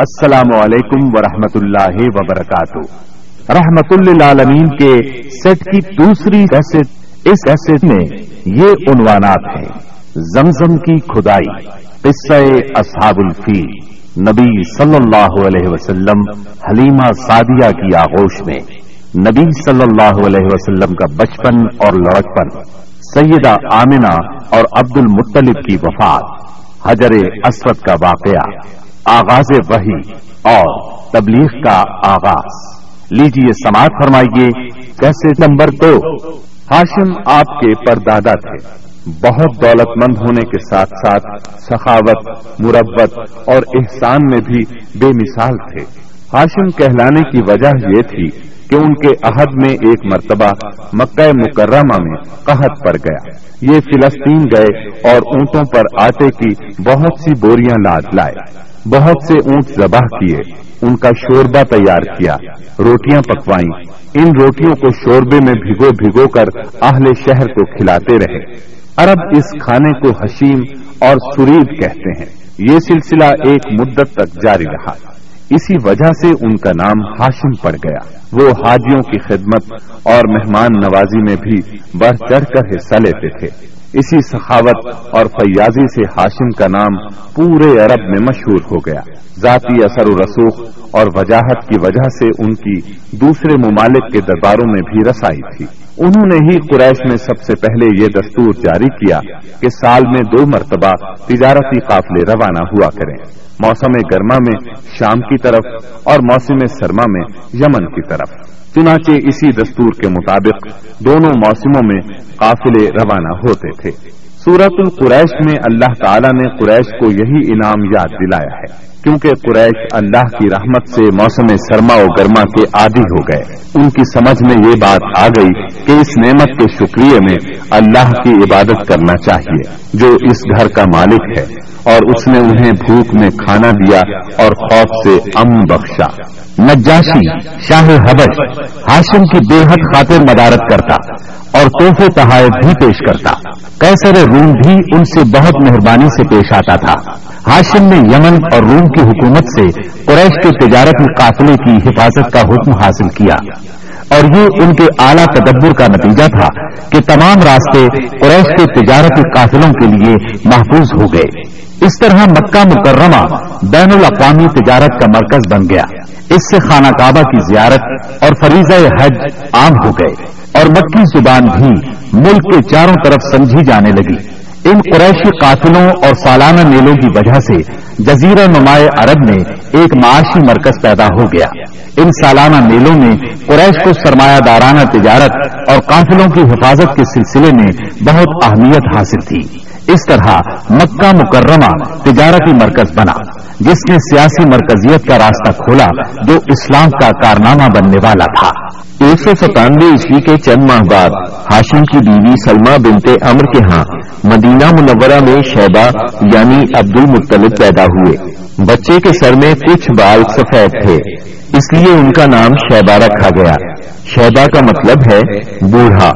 السلام علیکم ورحمۃ اللہ وبرکاتہ۔ رحمت للعالمین کے سیٹ کی دوسری کیسٹ اس کیسٹ میں یہ عنوانات ہیں۔ زمزم کی کھدائی، قصہ اصحاب الفی نبی صلی اللہ علیہ وسلم، حلیمہ سعدیہ کی آغوش میں۔ نبی صلی اللہ علیہ وسلم کا بچپن اور لڑکپن۔ سیدہ آمنہ اور عبد المطلب کی وفات۔ حجر اسود کا واقعہ۔ آغاز وحی اور تبلیغ کا آغاز۔ لیجیے سماعت فرمائیے، کیسے نمبر دو؟ ہاشم آپ کے پردادا تھے۔ بہت دولت مند ہونے کے ساتھ ساتھ سخاوت، مربت اور احسان میں بھی بے مثال تھے۔ ہاشم کہلانے کی وجہ یہ تھی کہ ان کے عہد میں ایک مرتبہ مکہ مکرمہ میں قحط پڑ گیا۔ یہ فلسطین گئے اور اونٹوں پر آٹے کی بہت سی بوریاں لاد لائے۔ بہت سے اونٹ ذبح کیے، ان کا شوربہ تیار کیا، روٹیاں پکوائیں۔ ان روٹیوں کو شوربے میں بھگو بھگو کر اہل شہر کو کھلاتے رہے۔ عرب اس کھانے کو حشیم اور سرید کہتے ہیں۔ یہ سلسلہ ایک مدت تک جاری رہا۔ اسی وجہ سے ان کا نام ہاشم پڑ گیا۔ وہ حاجیوں کی خدمت اور مہمان نوازی میں بھی بڑھ چڑھ کر حصہ لیتے تھے۔ اسی سخاوت اور فیاضی سے ہاشم کا نام پورے عرب میں مشہور ہو گیا۔ ذاتی اثر و رسوخ اور وجاہت کی وجہ سے ان کی دوسرے ممالک کے درباروں میں بھی رسائی تھی۔ انہوں نے ہی قریش میں سب سے پہلے یہ دستور جاری کیا کہ سال میں دو مرتبہ تجارتی قافلے روانہ ہوا کریں۔ موسم گرما میں شام کی طرف اور موسم سرما میں یمن کی طرف۔ چنانچہ اسی دستور کے مطابق دونوں موسموں میں قافلے روانہ ہوتے تھے۔ سورت القریش میں اللہ تعالیٰ نے قریش کو یہی انعام یاد دلایا ہے، کیونکہ قریش اللہ کی رحمت سے موسم سرما و گرما کے عادی ہو گئے۔ ان کی سمجھ میں یہ بات آ گئی کہ اس نعمت کے شکریہ میں اللہ کی عبادت کرنا چاہیے، جو اس گھر کا مالک ہے۔ اور اس نے انہیں بھوک میں کھانا دیا اور خوف سے امن بخشا۔ نجاشی، شاہ حبش، ہاشم کی بے حد خاطر مدارت کرتا اور تحفے تحائف بھی پیش کرتا۔ کیسر روم بھی ان سے بہت مہربانی سے پیش آتا تھا۔ ہاشم نے یمن اور روم کی حکومت سے قریش کے تجارتی قافلے کی حفاظت کا حکم حاصل کیا۔ اور یہ ان کے اعلیٰ تدبر کا نتیجہ تھا کہ تمام راستے قریش کے تجارتی قافلوں کے لیے محفوظ ہو گئے۔ اس طرح مکہ مکرمہ بین الاقوامی تجارت کا مرکز بن گیا۔ اس سے خانہ کعبہ کی زیارت اور فریضہ حج عام ہو گئے اور مکی زبان بھی ملک کے چاروں طرف سمجھی جانے لگی۔ ان قریشی قافلوں اور سالانہ میلوں کی وجہ سے جزیرہ نمایاں عرب میں ایک معاشی مرکز پیدا ہو گیا۔ ان سالانہ میلوں میں قریش کو سرمایہ دارانہ تجارت اور قافلوں کی حفاظت کے سلسلے میں بہت اہمیت حاصل تھی۔ اس طرح مکہ مکرمہ تجارتی مرکز بنا، جس نے سیاسی مرکزیت کا راستہ کھولا جو اسلام کا کارنامہ بننے والا تھا۔ ایک سو ستانوے عیسوی کے چند ماہ بعد ہاشم کی بیوی سلما بنتے امر کے ہاں مدینہ منورہ میں شہبہ یعنی عبد المطلب پیدا ہوئے۔ بچے کے سر میں کچھ بال سفید تھے۔ اس لیے ان کا نام شہبہ رکھا گیا۔ شہبہ کا مطلب ہے بوڑھا۔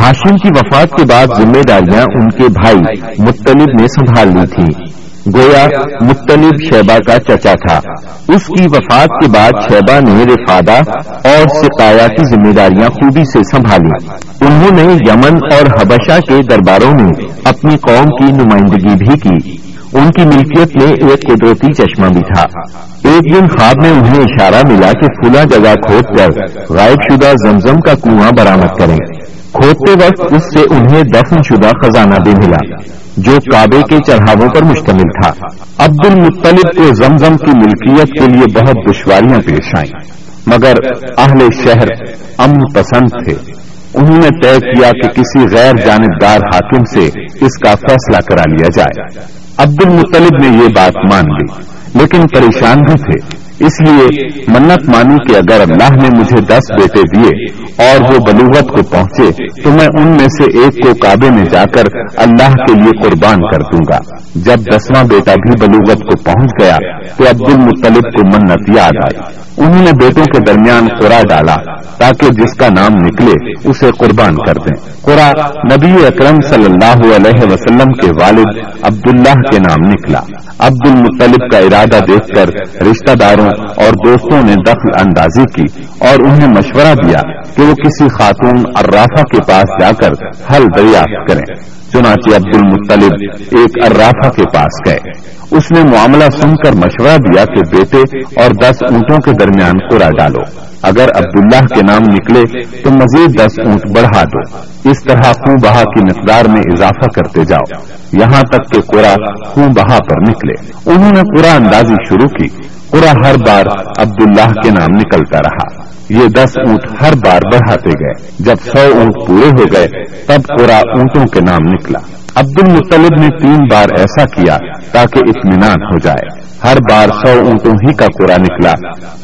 ہاشم کی وفات کے بعد ذمہ داریاں ان کے بھائی مطلب نے سنبھال لی تھی۔ گویا مطلب شیبہ کا چچا تھا۔ اس کی وفات کے بعد شیبہ نے رفادہ اور سکایا کی ذمہ داریاں خوبی سے سنبھالی۔ انہوں نے یمن اور حبشہ کے درباروں میں اپنی قوم کی نمائندگی بھی کی۔ ان کی ملکیت میں ایک قدرتی چشمہ بھی تھا۔ ایک دن خواب میں انہیں اشارہ ملا کہ فلا جگہ کھود کر غائب شدہ زمزم کا کنواں برامد کریں۔ کھودتے وقت اس سے انہیں دفن شدہ خزانہ بھی ملا، جو کعبے کے چڑھاووں پر مشتمل تھا۔ عبد المطلب کو زمزم کی ملکیت کے لیے بہت دشواریاں پیش آئیں، مگر اہل شہر امن پسند تھے۔ انہوں نے طے کیا کہ کسی غیر جانبدار حاکم سے اس کا فیصلہ کرا لیا جائے۔ عبد المطلب نے یہ بات مان لی، لیکن پریشان بھی تھے۔ اس لیے منت مانی کہ اگر اللہ نے مجھے دس بیٹے دیے اور وہ بلوغت کو پہنچے تو میں ان میں سے ایک کو کعبے میں جا کر اللہ کے لیے قربان کر دوں گا۔ جب دسواں بیٹا بھی بلوغت کو پہنچ گیا تو عبد المطلب کو منت یاد آئی۔ انہوں نے بیٹوں کے درمیان قرا ڈالا تاکہ جس کا نام نکلے اسے قربان کر دیں۔ قرا نبی اکرم صلی اللہ علیہ وسلم کے والد عبداللہ کے نام نکلا۔ عبد المطلب کا ارادہ دیکھ کر رشتہ داروں اور دوستوں نے دخل اندازی کی اور انہیں مشورہ دیا کہ وہ کسی خاتون ارافا کے پاس جا کر حل دریافت کریں۔ چنانچہ عبد المطلب ایک ارافا کے پاس گئے۔ اس نے معاملہ سن کر مشورہ دیا کہ بیٹے اور دس اونٹوں کے درمیان قرا ڈالو۔ اگر عبداللہ کے نام نکلے تو مزید دس اونٹ بڑھا دو۔ اس طرح خوں بہا کی مقدار میں اضافہ کرتے جاؤ۔ یہاں تک کہ قرا خوں بہا پر نکلے۔ انہوں نے قرا اندازی شروع کی۔ قرا ہر بار عبداللہ کے نام نکلتا رہا۔ یہ دس اونٹ ہر بار بڑھاتے گئے۔ جب سو اونٹ پورے ہو گئے، تب قرا اونٹوں کے نام نکلا۔ عبد المطلب نے تین بار ایسا کیا تاکہ اطمینان ہو جائے۔ ہر بار سو اونٹوں ہی کا کوڑا نکلا۔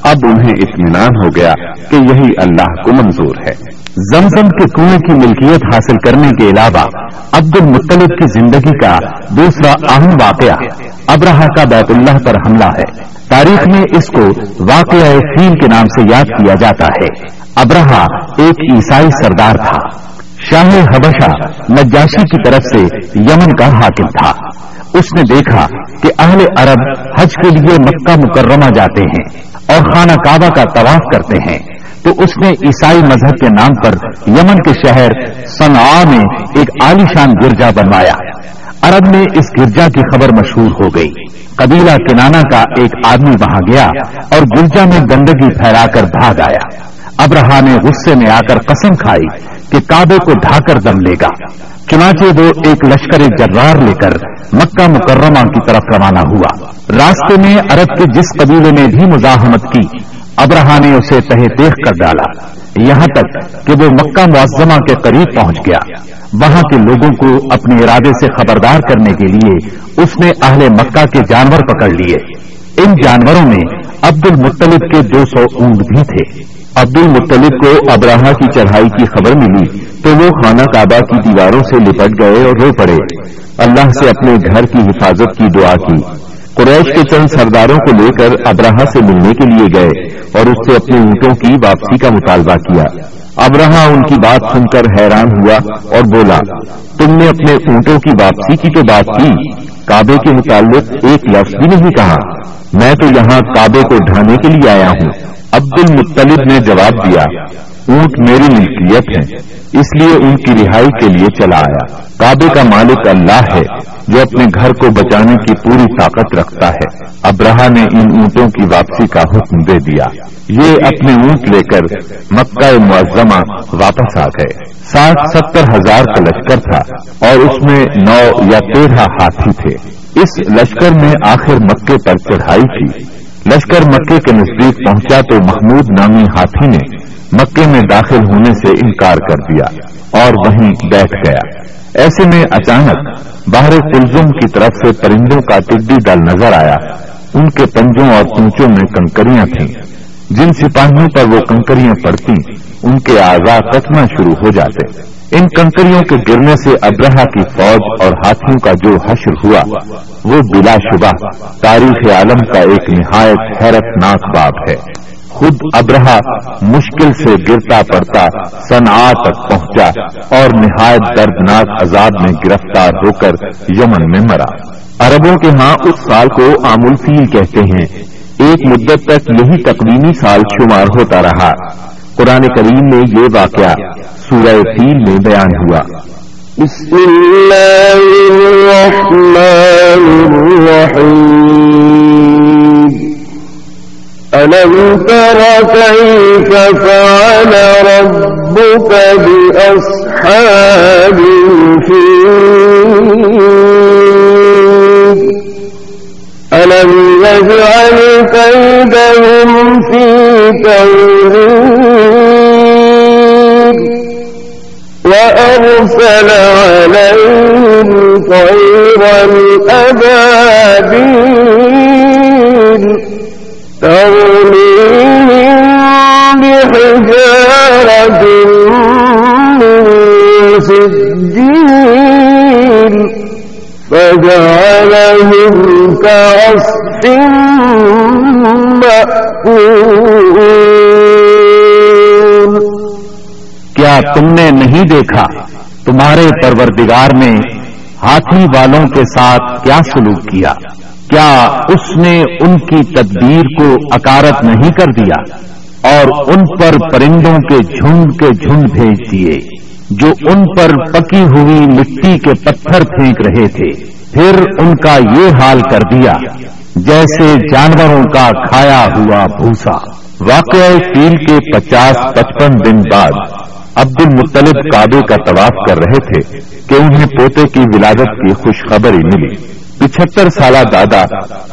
اب انہیں اطمینان ہو گیا کہ یہی اللہ کو منظور ہے۔ زمزم کے کنویں کی ملکیت حاصل کرنے کے علاوہ عبد المطلب کی زندگی کا دوسرا اہم واقعہ ابراہ کا بیت اللہ پر حملہ ہے۔ تاریخ میں اس کو واقعہ فیل کے نام سے یاد کیا جاتا ہے۔ ابراہ ایک عیسائی سردار تھا۔ شاہ حبشہ نجاشی کی طرف سے یمن کا حاکم تھا۔ اس نے دیکھا کہ اہل عرب حج کے لیے مکہ مکرمہ جاتے ہیں اور خانہ کعبہ کا طواف کرتے ہیں۔ تو اس نے عیسائی مذہب کے نام پر یمن کے شہر صنع میں ایک عالیشان گرجا بنوایا۔ عرب میں اس گرجا کی خبر مشہور ہو گئی۔ قبیلہ کنانا کا ایک آدمی وہاں گیا اور گرجا میں گندگی پھیلا کر بھاگ آیا۔ ابرہا نے غصے میں آ کر قسم کھائی کہ کعبے کو ڈھا کر دم لے گا۔ چنانچہ وہ ایک لشکر جرار لے کر مکہ مکرمہ کی طرف روانہ ہوا۔ راستے میں عرب کے جس قبیلے نے بھی مزاحمت کی ابرہا نے اسے تہ دیکھ کر ڈالا۔ یہاں تک کہ وہ مکہ معظمہ کے قریب پہنچ گیا۔ وہاں کے لوگوں کو اپنے ارادے سے خبردار کرنے کے لیے اس نے اہل مکہ کے جانور پکڑ لیے۔ ان جانوروں میں عبد المطلب کے دو سو اونٹ بھی تھے۔ عبد المطلب کو ابراہ کی چڑھائی کی خبر ملی تو وہ خانہ کعبہ کی دیواروں سے لپٹ گئے اور رو پڑے۔ اللہ سے اپنے گھر کی حفاظت کی دعا کی۔ قریش کے چند سرداروں کو لے کر ابراہ سے ملنے کے لیے گئے اور اس سے اپنے اونٹوں کی واپسی کا مطالبہ کیا۔ ابراہ ان کی بات سن کر حیران ہوا اور بولا، تم نے اپنے اونٹوں کی واپسی کی تو بات کی، کعبے کے متعلق ایک لفظ بھی نہیں کہا۔ میں تو یہاں کعبے کو ڈھانے کے لیے آیا ہوں۔ عبد المطلب نے جواب دیا، اونٹ میری ملکیت ہے اس لیے ان کی رہائی کے لیے چلا آیا۔ کعبے کا مالک اللہ ہے، جو اپنے گھر کو بچانے کی پوری طاقت رکھتا ہے۔ ابراہ نے ان اونٹوں کی واپسی کا حکم دے دیا۔ یہ اپنے اونٹ لے کر مکہ معظمہ واپس آ گئے۔ ساٹھ ستر ہزار کا لشکر تھا اور اس میں نو یا تیرہ ہاتھی تھے۔ اس لشکر میں آخر مکے پر چڑھائی کی۔ لشکر مکے کے نزدیک پہنچا تو محمود نامی ہاتھی نے مکے میں داخل ہونے سے انکار کر دیا اور وہیں بیٹھ گیا۔ ایسے میں اچانک باہر کلزم کی طرف سے پرندوں کا ٹڈی دل نظر آیا۔ ان کے پنجوں اور پونچوں میں کنکریاں تھیں۔ جن سپاہیوں پر وہ کنکریاں پڑتی، ان کے آزاد کٹنا شروع ہو جاتے۔ ان کنکریوں کے گرنے سے ابرہا کی فوج اور ہاتھیوں کا جو حشر ہوا، وہ بلا شبہ تاریخ عالم کا ایک نہایت حیرت ناک باب ہے۔ خود ابرہا مشکل سے گرتا پڑتا سنا تک پہنچا اور نہایت دردناک عذاب میں گرفتار ہو کر یمن میں مرا۔ عربوں کے ہاں اس سال کو آمول فیل کہتے ہیں۔ ایک مدت تک یہی تقویمی سال شمار ہوتا رہا۔ قرآن کریم میں یہ واقعہ سورہ فیل میں بیان ہوا۔ بسم اللہ الرحمن الرحیم۔ ألم تر كيف فعل ربك بأصحاب الفيل؟ ألم يجعل كيدهم في تنظيم وأرسل عليهم طيرا أبابيل ترميهم بحجارة من سجيل فجعلهم كعصف مأكول. کیا تم نے نہیں دیکھا تمہارے پروردگار نے ہاتھی والوں کے ساتھ کیا سلوک کیا؟ کیا اس نے ان کی تدبیر کو اکارت نہیں کر دیا اور ان پر پرندوں کے جھنڈ کے جھنڈ بھیج دیے؟ جو ان پر پکی ہوئی مٹی کے پتھر پھینک رہے تھے۔ پھر ان کا یہ حال کر دیا، جیسے جانوروں کا کھایا ہوا بھوسا۔ واقع فیل کے پچاس پچپن دن بعد عبد المطلب کعبے کا طواف کر رہے تھے کہ انہیں پوتے کی ولادت کی خوشخبری ملی۔ پچہتر سالہ دادا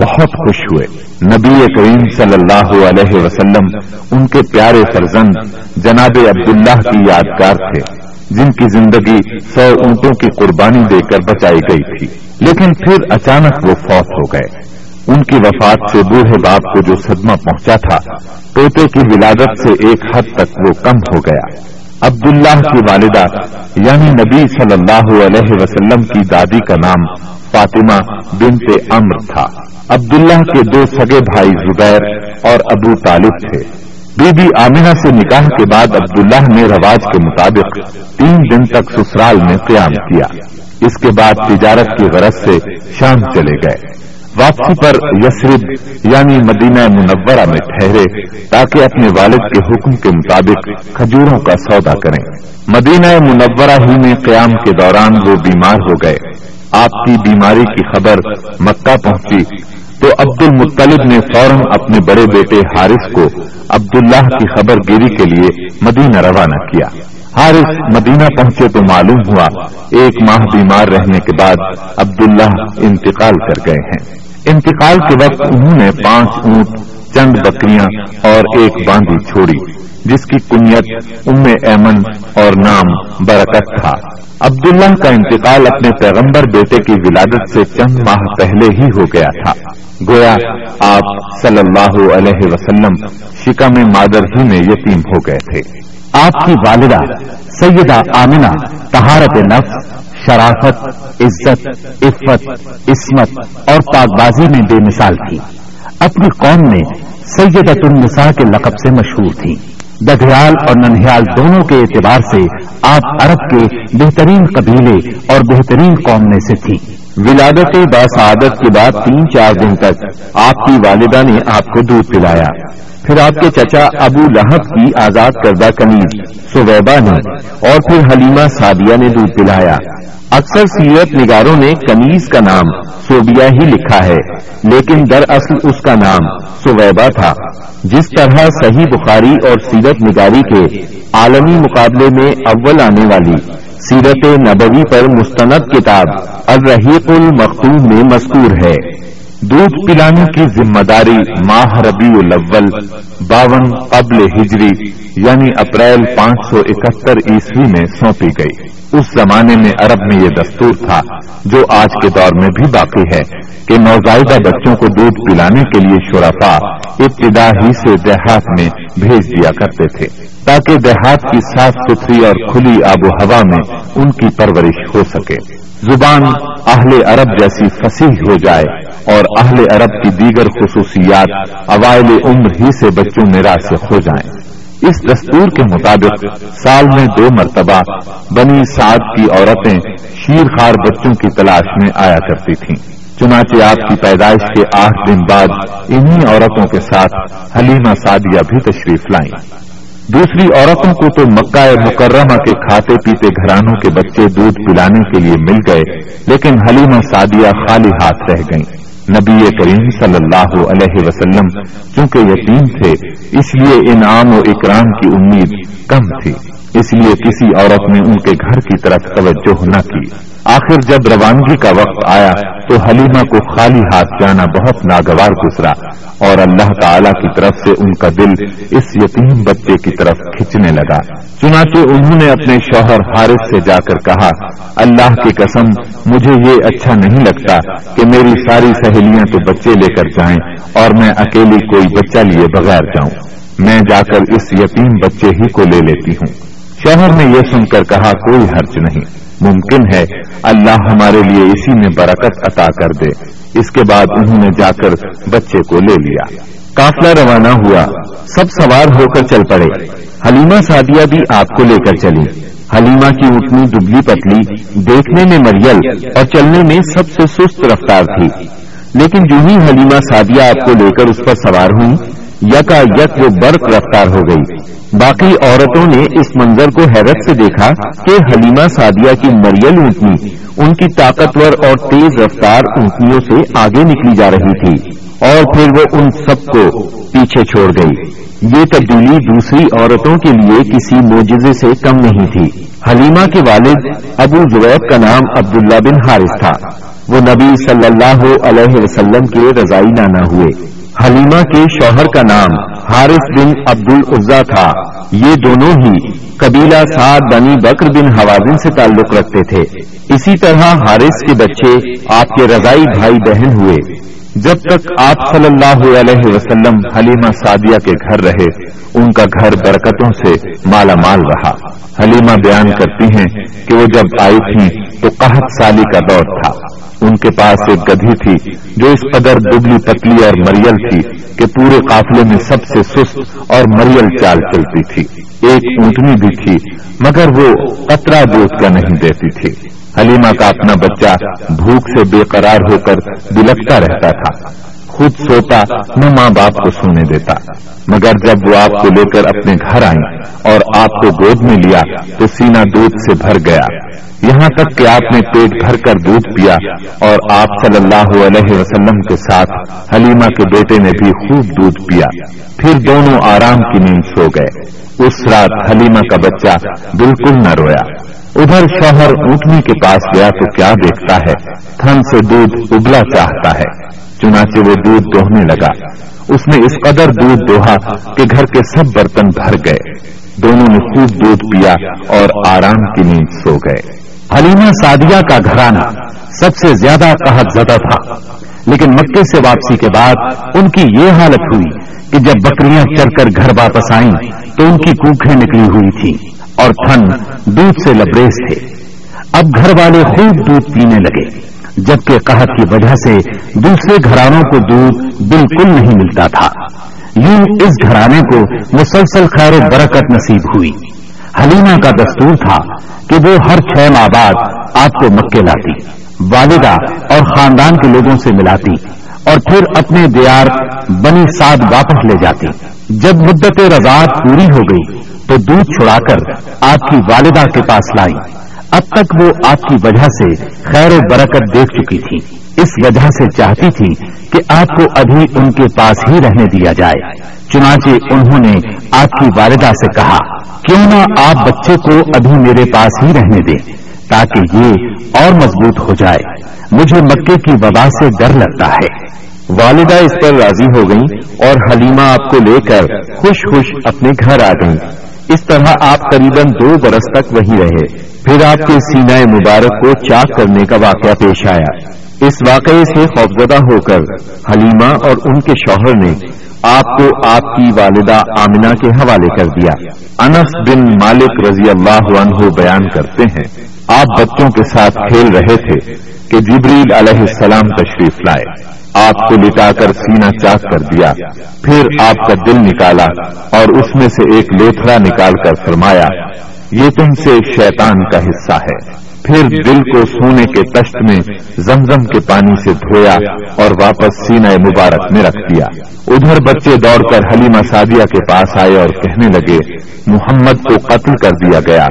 بہت خوش ہوئے۔ نبی کریم صلی اللہ علیہ وسلم، ان کے پیارے فرزند جناب عبداللہ کی یادگار تھے، جن کی زندگی سو اونٹوں کی قربانی دے کر بچائی گئی تھی۔ لیکن پھر اچانک وہ فوت ہو گئے۔ ان کی وفات سے بوڑھے باپ کو جو صدمہ پہنچا تھا، پوتے کی ولادت سے ایک حد تک وہ کم ہو گیا۔ عبداللہ کی والدہ یعنی نبی صلی اللہ علیہ وسلم کی دادی کا نام فاطمہ بنت امر تھا۔ عبداللہ کے دو سگے بھائی زبیر اور ابو طالب تھے۔ بی بی آمینہ سے نکاح کے بعد عبداللہ نے رواج کے مطابق تین دن تک سسرال میں قیام کیا۔ اس کے بعد تجارت کی غرض سے شام چلے گئے۔ واپسی پر یسرب یعنی مدینہ منورہ میں ٹھہرے تاکہ اپنے والد کے حکم کے مطابق کھجوروں کا سودا کریں۔ مدینہ منورہ ہی میں قیام کے دوران وہ بیمار ہو گئے۔ آپ کی بیماری کی خبر مکہ پہنچی۔ تو عبد المطلب نے فوراً اپنے بڑے بیٹے حارث کو عبداللہ کی خبر گیری کے لیے مدینہ روانہ کیا۔ حارث مدینہ پہنچے تو معلوم ہوا، ایک ماہ بیمار رہنے کے بعد عبداللہ انتقال کر گئے ہیں۔ انتقال کے وقت انہوں نے پانچ اونٹ، چند بکریاں اور ایک باندھی چھوڑی، جس کی کنیت ام ایمن اور نام برکت تھا۔ عبداللہ کا انتقال اپنے پیغمبر بیٹے کی ولادت سے چند ماہ پہلے ہی ہو گیا تھا۔ گویا آپ صلی اللہ علیہ وسلم شکا مادر ہی میں یتیم ہو گئے تھے۔ آپ کی والدہ سیدہ آمنہ تہارت نفس شرافت، عزت، عفت، عصمت اور پاک بازی میں بے مثال تھی۔ اپنی قوم میں سیدت النساء کے لقب سے مشہور تھی۔ ددھیال اور ننہیال دونوں کے اعتبار سے آپ عرب کے بہترین قبیلے اور بہترین قوم میں سے تھی ولادت باسعادت کے بعد تین چار دن تک آپ کی والدہ نے آپ کو دودھ پلایا۔ پھر آپ کے چچا ابو لہب کی آزاد کردہ کنیز سویبا نے اور پھر حلیمہ سادیہ نے دودھ پلایا۔ اکثر سیرت نگاروں نے کنیز کا نام سوبیا ہی لکھا ہے، لیکن دراصل اس کا نام سویبا تھا۔ جس طرح صحیح بخاری اور سیرت نگاری کے عالمی مقابلے میں اول آنے والی سیرت نبوی پر مستند کتاب الرحیق المختوم میں مذکور ہے۔ دودھ پلانے کی ذمہ داری ماہ ربیع الاول، باون قبل ہجری یعنی اپریل پانچ سو اکہتر عیسوی میں سونپی گئی۔ اس زمانے میں عرب میں یہ دستور تھا، جو آج کے دور میں بھی باقی ہے، کہ نوزائیدہ بچوں کو دودھ پلانے کے لیے شرفا ابتدا ہی سے دیہات میں بھیج دیا کرتے تھے، تاکہ دیہات کی صاف ستھری اور کھلی آب و ہوا میں ان کی پرورش ہو سکے۔ زبان اہل عرب جیسی فصیح ہو جائے اور اہل عرب کی دیگر خصوصیات اوائل عمر ہی سے بچوں میں راسخ ہو جائیں۔ اس دستور کے مطابق سال میں دو مرتبہ بنی سعد کی عورتیں شیر خار بچوں کی تلاش میں آیا کرتی تھیں۔ چنانچہ آپ کی پیدائش کے آٹھ دن بعد انہی عورتوں کے ساتھ حلیمہ سعدیہ بھی تشریف لائیں۔ دوسری عورتوں کو تو مکہ مکرمہ کے کھاتے پیتے گھرانوں کے بچے دودھ پلانے کے لیے مل گئے، لیکن حلیمہ سعدیہ خالی ہاتھ رہ گئیں۔ نبی کریم صلی اللہ علیہ وسلم، چونکہ یتیم تھے، اس لیے انعام و اکرام کی امید کم تھی۔ اس لیے کسی عورت نے ان کے گھر کی طرف توجہ نہ کی۔ آخر جب روانگی کا وقت آیا تو حلیمہ کو خالی ہاتھ جانا بہت ناگوار گزرا اور اللہ تعالی کی طرف سے ان کا دل اس یتیم بچے کی طرف کھینچنے لگا۔ چنانچہ انہوں نے اپنے شوہر حارث سے جا کر کہا، اللہ کی قسم، مجھے یہ اچھا نہیں لگتا کہ میری ساری سہیلیاں تو بچے لے کر جائیں اور میں اکیلی کوئی بچہ لیے بغیر جاؤں۔ میں جا کر اس یتیم بچے ہی کو لے لیتی ہوں۔ شوہر نے یہ سن کر کہا، کوئی حرج نہیں۔ ممکن ہے اللہ ہمارے لیے اسی میں برکت عطا کر دے۔ اس کے بعد انہوں نے جا کر بچے کو لے لیا۔ قافلہ روانہ ہوا۔ سب سوار ہو کر چل پڑے۔ حلیمہ سادیہ بھی آپ کو لے کر چلی۔ حلیمہ کی اٹھنی دبلی پتلی، دیکھنے میں مریل اور چلنے میں سب سے سست رفتار تھی۔ لیکن جو ہی حلیمہ سادیہ آپ کو لے کر اس پر سوار ہوئی یکا یک وہ برق رفتار ہو گئی۔ باقی عورتوں نے اس منظر کو حیرت سے دیکھا کہ حلیمہ سادیہ کی مریل اونٹنی، ان کی طاقتور اور تیز رفتار اونٹنیوں سے آگے نکلی جا رہی تھی اور پھر وہ ان سب کو پیچھے چھوڑ گئی۔ یہ تبدیلی دوسری عورتوں کے لیے کسی موجزے سے کم نہیں تھی۔ حلیمہ کے والد ابو زبیب کا نام عبداللہ بن حارث تھا۔ وہ نبی صلی اللہ علیہ وسلم کے رضائی نانا ہوئے۔ حلیمہ کے شوہر کا نام حارث بن عبد العزا تھا۔ یہ دونوں ہی قبیلہ سعد بنی بکر بن حوازن سے تعلق رکھتے تھے۔ اسی طرح حارث کے بچے آپ کے رضائی بھائی بہن ہوئے۔ جب تک آپ صلی اللہ علیہ وسلم حلیمہ سعدیہ کے گھر رہے، ان کا گھر برکتوں سے مالا مال رہا۔ حلیمہ بیان کرتی ہیں کہ وہ جب آئی تھیں تو قحط سالی کا دور تھا۔ ان کے پاس ایک گدھی تھی جو اس قدر دبلی پتلی اور مریل تھی کہ پورے قافلے میں سب سے سست اور مریل چال چلتی تھی۔ ایک اونٹنی بھی تھی، مگر وہ قطرہ دودھ کا نہیں دیتی تھی۔ حلیمہ کا اپنا بچہ بھوک سے بے قرار ہو کر بلکتا رہتا تھا۔ خود سوتا نہ ماں باپ کو سونے دیتا۔ مگر جب وہ آپ کو لے کر اپنے گھر آئی اور آپ کو گود میں لیا، تو سینا دودھ سے بھر گیا۔ یہاں تک کہ آپ نے پیٹ بھر کر دودھ پیا اور آپ صلی اللہ علیہ وسلم کے ساتھ حلیمہ کے بیٹے نے بھی خوب دودھ پیا۔ پھر دونوں آرام کی نیند سو گئے۔ اس رات حلیمہ کا بچہ بالکل نہ رویا۔ ادھر شوہر اونٹنی کے پاس گیا تو کیا دیکھتا ہے؟ تھن سے دودھ ابلا چاہتا ہے۔ چنانچہ وہ دودھ دوہنے لگا۔ اس نے اس قدر دودھ دوہا کہ گھر کے سب برتن بھر گئے۔ دونوں نے خوب دودھ پیا اور آرام کی نیند سو گئے۔ حلیمہ سادیہ کا گھرانہ سب سے زیادہ قحط زدہ تھا۔ لیکن مکے سے واپسی کے بعد ان کی یہ حالت ہوئی کہ جب بکریاں چڑھ کر گھر واپس آئیں تو ان کی کوکھیں نکلی ہوئی تھی اور تھن دودھ سے لبریز تھے۔ اب گھر والے خوب دودھ پینے لگے۔ جبکہ قحط کی وجہ سے دوسرے گھرانوں کو دودھ بالکل نہیں ملتا تھا۔ یوں اس گھرانے کو مسلسل خیر و برکت نصیب ہوئی۔ حلیمہ کا دستور تھا کہ وہ ہر چھ ماہ بعد آپ کو مکے لاتی، والدہ اور خاندان کے لوگوں سے ملاتی اور پھر اپنے دیار بنی ساتھ واپس لے جاتی۔ جب مدت رضاعت پوری ہو گئی تو دودھ چھڑا کر آپ کی والدہ کے پاس لائی۔ اب تک وہ آپ کی وجہ سے خیر و برکت دیکھ چکی تھی اس وجہ سے چاہتی تھی کہ آپ کو ابھی ان کے پاس ہی رہنے دیا جائے۔ چنانچہ انہوں نے آپ کی والدہ سے کہا، کیوں نہ آپ بچے کو ابھی میرے پاس ہی رہنے دیں، تاکہ یہ اور مضبوط ہو جائے۔ مجھے مکے کی وبا سے ڈر لگتا ہے۔ والدہ اس پر راضی ہو گئی اور حلیمہ آپ کو لے کر خوش خوش اپنے گھر آ گئی اس طرح آپ قریب دو برس تک وہی رہے۔ پھر آپ کے سینہ مبارک کو چاک کرنے کا واقعہ پیش آیا۔ اس واقعے سے خوفزدہ ہو کر حلیمہ اور ان کے شوہر نے آپ کو آپ کی والدہ آمنہ کے حوالے کر دیا۔ انس بن مالک رضی اللہ عنہ بیان کرتے ہیں۔ آپ بچوں کے ساتھ کھیل رہے تھے کہ جبریل علیہ السلام تشریف لائے۔ آپ کو لٹا کر سینا چاک کر دیا۔ پھر آپ کا دل نکالا اور اس میں سے ایک لوتھرا نکال کر فرمایا یہ تم سے شیطان کا حصہ ہے۔ پھر دل کو سونے کے تشت میں زمزم کے پانی سے دھویا اور واپس سینہ مبارک میں رکھ دیا۔ ادھر بچے دوڑ کر حلیمہ سادیہ کے پاس آئے اور کہنے لگے محمد کو قتل کر دیا گیا۔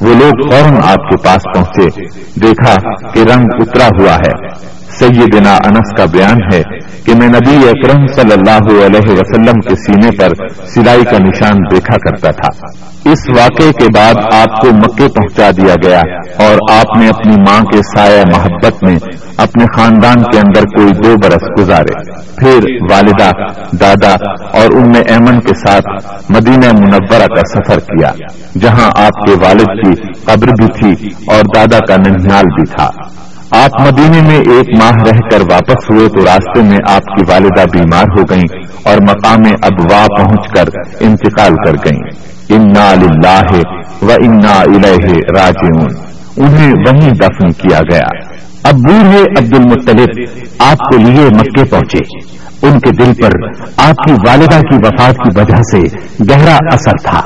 وہ لوگ فوراً آپ کے پاس پہنچے۔ دیکھا کہ رنگ اترا ہوا ہے۔ سیدنا انس کا بیان ہے کہ میں نبی اکرم صلی اللہ علیہ وسلم کے سینے پر سلائی کا نشان دیکھا کرتا تھا۔ اس واقعے کے بعد آپ کو مکے پہنچا دیا گیا اور آپ آپ نے اپنی ماں کے سایہ محبت میں اپنے خاندان کے اندر کوئی دو برس گزارے۔ پھر والدہ، دادا اور ام ایمن کے ساتھ مدینہ منورہ کا سفر کیا، جہاں آپ کے والد کی قبر بھی تھی اور دادا کا ننال بھی تھا۔ آپ مدینے میں ایک ماہ رہ کر واپس ہوئے تو راستے میں آپ کی والدہ بیمار ہو گئیں اور مقام ابوا پہنچ کر انتقال کر گئیں۔ انا لاہ و انا الہ راجعون۔ انہیں وہیں دفن کیا گیا۔ اب بوڑھے عبد المطلب آپ کو لیے مکے پہنچے۔ ان کے دل پر آپ کی والدہ کی وفات کی وجہ سے گہرا اثر تھا۔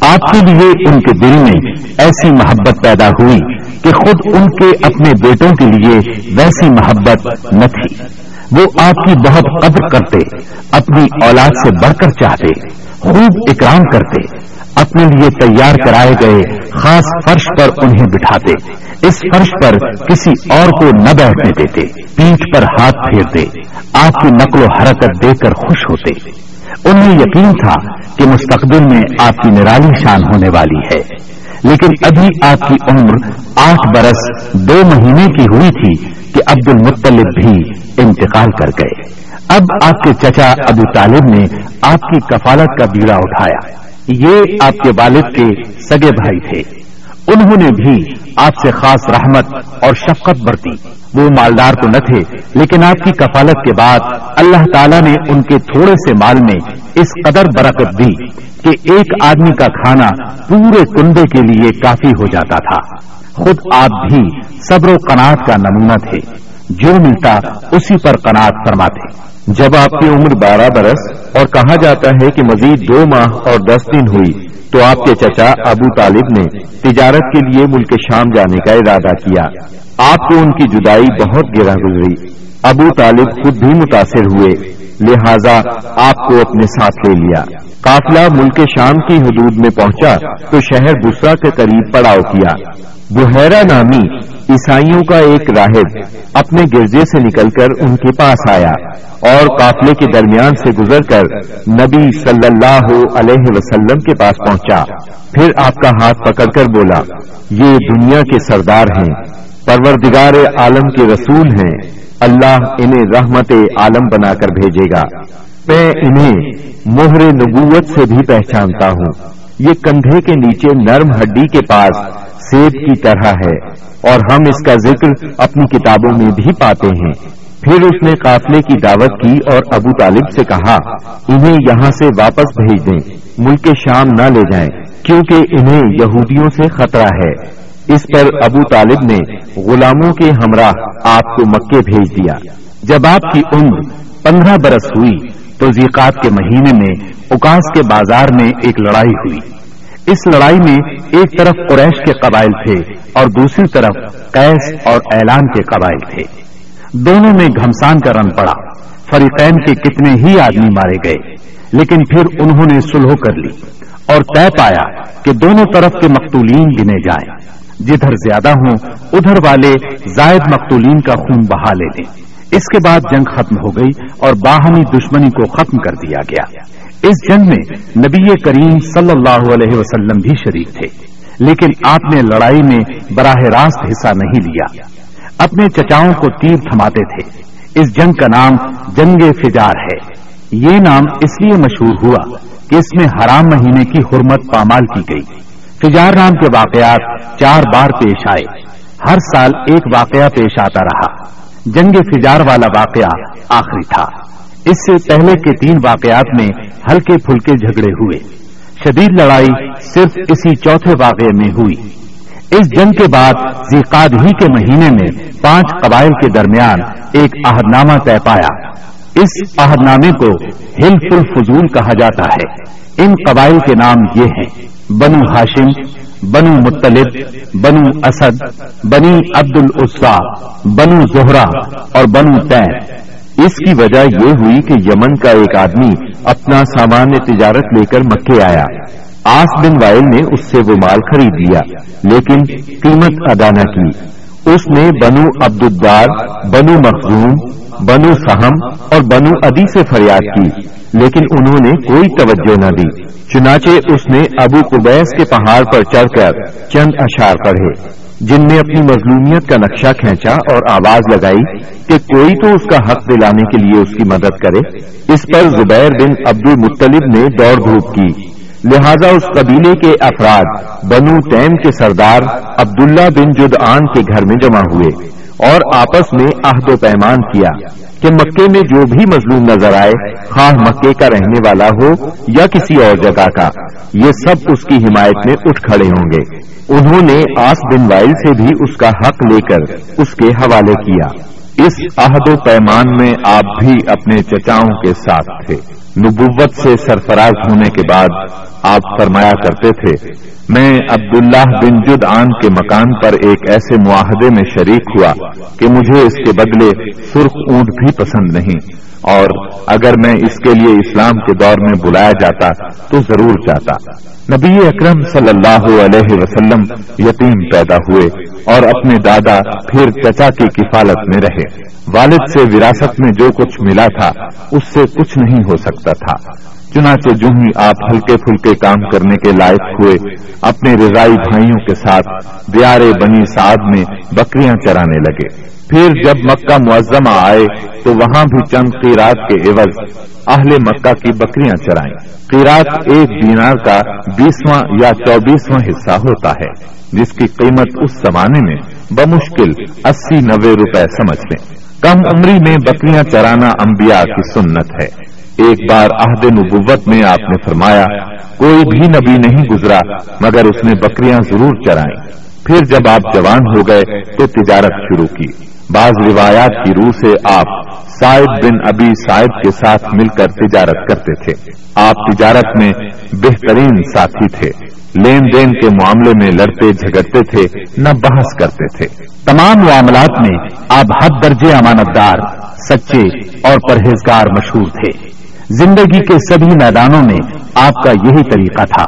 آپ کے لیے ان کے دل میں ایسی محبت پیدا ہوئی کہ خود ان کے اپنے بیٹوں کے لیے ویسی محبت نہ تھی۔ وہ آپ کی بہت قدر کرتے، اپنی اولاد سے بڑھ کر چاہتے، خوب اکرام کرتے۔ اپنے لیے تیار کرائے گئے، خاص فرش پر انہیں بٹھاتے۔ اس فرش پر کسی اور کو نہ بیٹھنے دیتے، پیٹھ پر ہاتھ پھیرتے، آپ کی نقل و حرکت دیکھ کر خوش ہوتے۔ انہیں یقین تھا کہ مستقبل میں آپ کی نرالی شان ہونے والی ہے۔ لیکن ابھی آپ کی عمر آٹھ برس دو مہینے کی ہوئی تھی کہ عبد المطلب بھی انتقال کر گئے۔ اب آپ کے چچا ابو طالب نے آپ کی کفالت کا بیڑا اٹھایا۔ یہ آپ کے والد کے سگے بھائی تھے۔ انہوں نے بھی آپ سے خاص رحمت اور شفقت برتی۔ وہ مالدار تو نہ تھے، لیکن آپ کی کفالت کے بعد اللہ تعالیٰ نے ان کے تھوڑے سے مال میں اس قدر برکت دی کہ ایک آدمی کا کھانا پورے کنبے کے لیے کافی ہو جاتا تھا۔ خود آپ بھی صبر و قناعت کا نمونہ تھے۔ جو ملتا اسی پر قناعت فرماتے۔ جب آپ کی عمر بارہ برس اور کہا جاتا ہے کہ مزید دو ماہ اور دس دن ہوئی، تو آپ کے چچا ابو طالب نے تجارت کے لیے ملک شام جانے کا ارادہ کیا۔ آپ کو ان کی جدائی بہت گرا گزری۔ ابو طالب خود بھی متاثر ہوئے، لہذا آپ کو اپنے ساتھ لے لیا۔ قافلہ ملک شام کی حدود میں پہنچا تو شہر بسرا کے قریب پڑاؤ کیا۔ بحیرہ نامی عیسائیوں کا ایک راہب اپنے گرجے سے نکل کر ان کے پاس آیا اور قافلے کے درمیان سے گزر کر نبی صلی اللہ علیہ وسلم کے پاس پہنچا۔ پھر آپ کا ہاتھ پکڑ کر بولا، یہ دنیا کے سردار ہیں، پروردگار عالم کے رسول ہیں۔ اللہ انہیں رحمت عالم بنا کر بھیجے گا۔ میں انہیں مہر نبوت سے بھی پہچانتا ہوں۔ یہ کندھے کے نیچے نرم ہڈی کے پاس سیب کی طرح ہے اور ہم اس کا ذکر اپنی کتابوں میں بھی پاتے ہیں۔ پھر اس نے قافلے کی دعوت کی اور ابو طالب سے کہا، انہیں یہاں سے واپس بھیج دیں، ملک شام نہ لے جائیں، کیونکہ انہیں یہودیوں سے خطرہ ہے۔ اس پر ابو طالب نے غلاموں کے ہمراہ آپ کو مکے بھیج دیا۔ جب آپ کی عمر پندرہ برس ہوئی تو زیقات کے مہینے میں اکاس کے بازار میں ایک لڑائی ہوئی۔ اس لڑائی میں ایک طرف قریش کے قبائل تھے اور دوسری طرف قیس اور اعلان کے قبائل تھے۔ دونوں میں گھمسان کا رن پڑا۔ فریقین کے کتنے ہی آدمی مارے گئے۔ لیکن پھر انہوں نے سلو کر لی اور طے پایا کہ دونوں طرف کے مقتولین گنے جائیں۔ جدھر زیادہ ہوں، ادھر والے زائد مقتولین کا خون بہا لے لیں اس کے بعد جنگ ختم ہو گئی اور باہمی دشمنی کو ختم کر دیا گیا۔ اس جنگ میں نبی کریم صلی اللہ علیہ وسلم بھی شریک تھے، لیکن آپ نے لڑائی میں براہ راست حصہ نہیں لیا۔ اپنے چچاؤں کو تیر تھماتے تھے۔ اس جنگ کا نام جنگ فجار ہے۔ یہ نام اس لیے مشہور ہوا کہ اس میں حرام مہینے کی حرمت پامال کی گئی۔ فجار نام کے واقعات چار بار پیش آئے۔ ہر سال ایک واقعہ پیش آتا رہا۔ جنگ فجار والا واقعہ آخری تھا۔ اس سے پہلے کے تین واقعات میں ہلکے پھلکے جھگڑے ہوئے۔ شدید لڑائی صرف اسی چوتھے واقعے میں ہوئی۔ اس جنگ کے بعد زیقاد ہی کے مہینے میں پانچ قبائل کے درمیان ایک عہد نامہ طے پایا۔ اس عہد نامے کو ہل فل فضول کہا جاتا ہے۔ ان قبائل کے نام یہ ہیں۔ بنو ہاشم، بنو مطلب بنو اسد، بنی عبد العصا بنو زہرا اور بنو تین۔ اس کی وجہ یہ ہوئی کہ یمن کا ایک آدمی اپنا سامان تجارت لے کر مکے آیا۔ آس بن وائل نے اس سے وہ مال خرید لیا، لیکن قیمت ادا نہ کی۔ اس نے بنو عبدالدار، بنو مخزوم بنو سہم اور بنو ادی سے فریاد کی، لیکن انہوں نے کوئی توجہ نہ دی، چنانچہ اس نے ابو قبیس کے پہاڑ پر چڑھ کر چند اشار پڑھے، جن میں اپنی مظلومیت کا نقشہ کھینچا اور آواز لگائی کہ کوئی تو اس کا حق دلانے کے لیے اس کی مدد کرے۔ اس پر زبیر بن عبد المطلب نے دوڑ دھوپ کی۔ لہذا اس قبیلے کے افراد بنو تیم کے سردار عبداللہ بن جدعان کے گھر میں جمع ہوئے۔ اور آپس میں عہد و پیمان کیا کہ مکے میں جو بھی مظلوم نظر آئے، خواہ مکے کا رہنے والا ہو یا کسی اور جگہ کا، یہ سب اس کی حمایت میں اٹھ کھڑے ہوں گے۔ انہوں نے آس بن وائل سے بھی اس کا حق لے کر اس کے حوالے کیا۔ اس عہد و پیمان میں آپ بھی اپنے چچاؤں کے ساتھ تھے۔ نبوت سے سرفراز ہونے کے بعد آپ فرمایا کرتے تھے، میں عبداللہ بن جد آن کے مکان پر ایک ایسے معاہدے میں شریک ہوا کہ مجھے اس کے بدلے سرخ اونٹ بھی پسند نہیں۔ اور اگر میں اس کے لیے اسلام کے دور میں بلایا جاتا تو ضرور جاتا۔ نبی اکرم صلی اللہ علیہ وسلم یتیم پیدا ہوئے اور اپنے دادا پھر چچا کی کفالت میں رہے۔ والد سے وراثت میں جو کچھ ملا تھا، اس سے کچھ نہیں ہو سکتا تھا۔ چنانچہ جو ہی آپ ہلکے پھلکے کام کرنے کے لائق ہوئے، اپنے رضائی بھائیوں کے ساتھ دیارے بنی سعد میں بکریاں چرانے لگے۔ پھر جب مکہ معظمہ آئے، تو وہاں بھی چند قیرات کے عوض اہل مکہ کی بکریاں چرائیں۔ قیرات ایک دینار کا بیسواں یا چوبیسواں حصہ ہوتا ہے، جس کی قیمت اس زمانے میں بمشکل اسی نوے روپے سمجھ لیں۔ کم عمری میں بکریاں چرانا انبیاء کی سنت ہے۔ ایک بار عہد نبوت میں آپ نے فرمایا، کوئی بھی نبی نہیں گزرا، مگر اس نے بکریاں ضرور چرائیں۔ پھر جب آپ جوان ہو گئے تو تجارت شروع کی۔ بعض روایات کی روح سے آپ سائد بن ابی سائد کے ساتھ مل کر تجارت کرتے تھے۔ آپ تجارت میں بہترین ساتھی تھے۔ لین دین کے معاملے میں لڑتے جھگڑتے تھے، نہ بحث کرتے تھے۔ تمام معاملات میں آپ حد درجے امانت دار سچے اور پرہیزگار مشہور تھے۔ زندگی کے سبھی میدانوں میں آپ کا یہی طریقہ تھا۔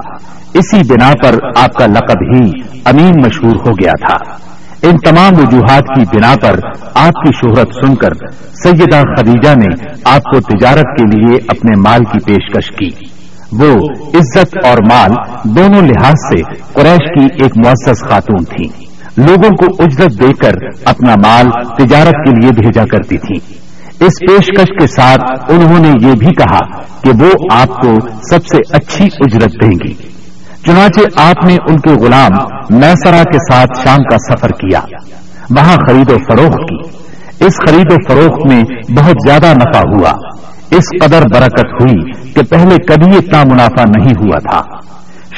اسی بنا پر آپ کا لقب ہی امین مشہور ہو گیا تھا۔ ان تمام وجوہات کی بنا پر آپ کی شہرت سن کر سیدہ خدیجہ نے آپ کو تجارت کے لیے اپنے مال کی پیشکش کی۔ وہ عزت اور مال دونوں لحاظ سے قریش کی ایک معزز خاتون تھی لوگوں کو اجرت دے کر اپنا مال تجارت کے لیے بھیجا کرتی تھی اس پیشکش کے ساتھ انہوں نے یہ بھی کہا کہ وہ آپ کو سب سے اچھی اجرت دیں گی۔ چنانچہ آپ نے ان کے غلام میسرا کے ساتھ شام کا سفر کیا۔ وہاں خرید و فروخت کی۔ اس خرید و فروخت میں بہت زیادہ نفع ہوا۔ اس قدر برکت ہوئی کہ پہلے کبھی اتنا منافع نہیں ہوا تھا۔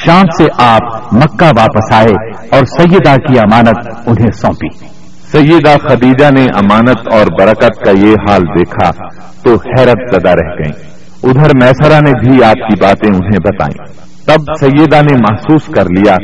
شام سے آپ مکہ واپس آئے اور سیدہ کی امانت انہیں سونپی۔ سیدہ خدیجہ نے امانت اور برکت کا یہ حال دیکھا تو حیرت زدہ رہ گئیں۔ ادھر میسرا نے بھی آپ کی باتیں انہیں بتائیں۔ تب سیدہ نے محسوس کر لیا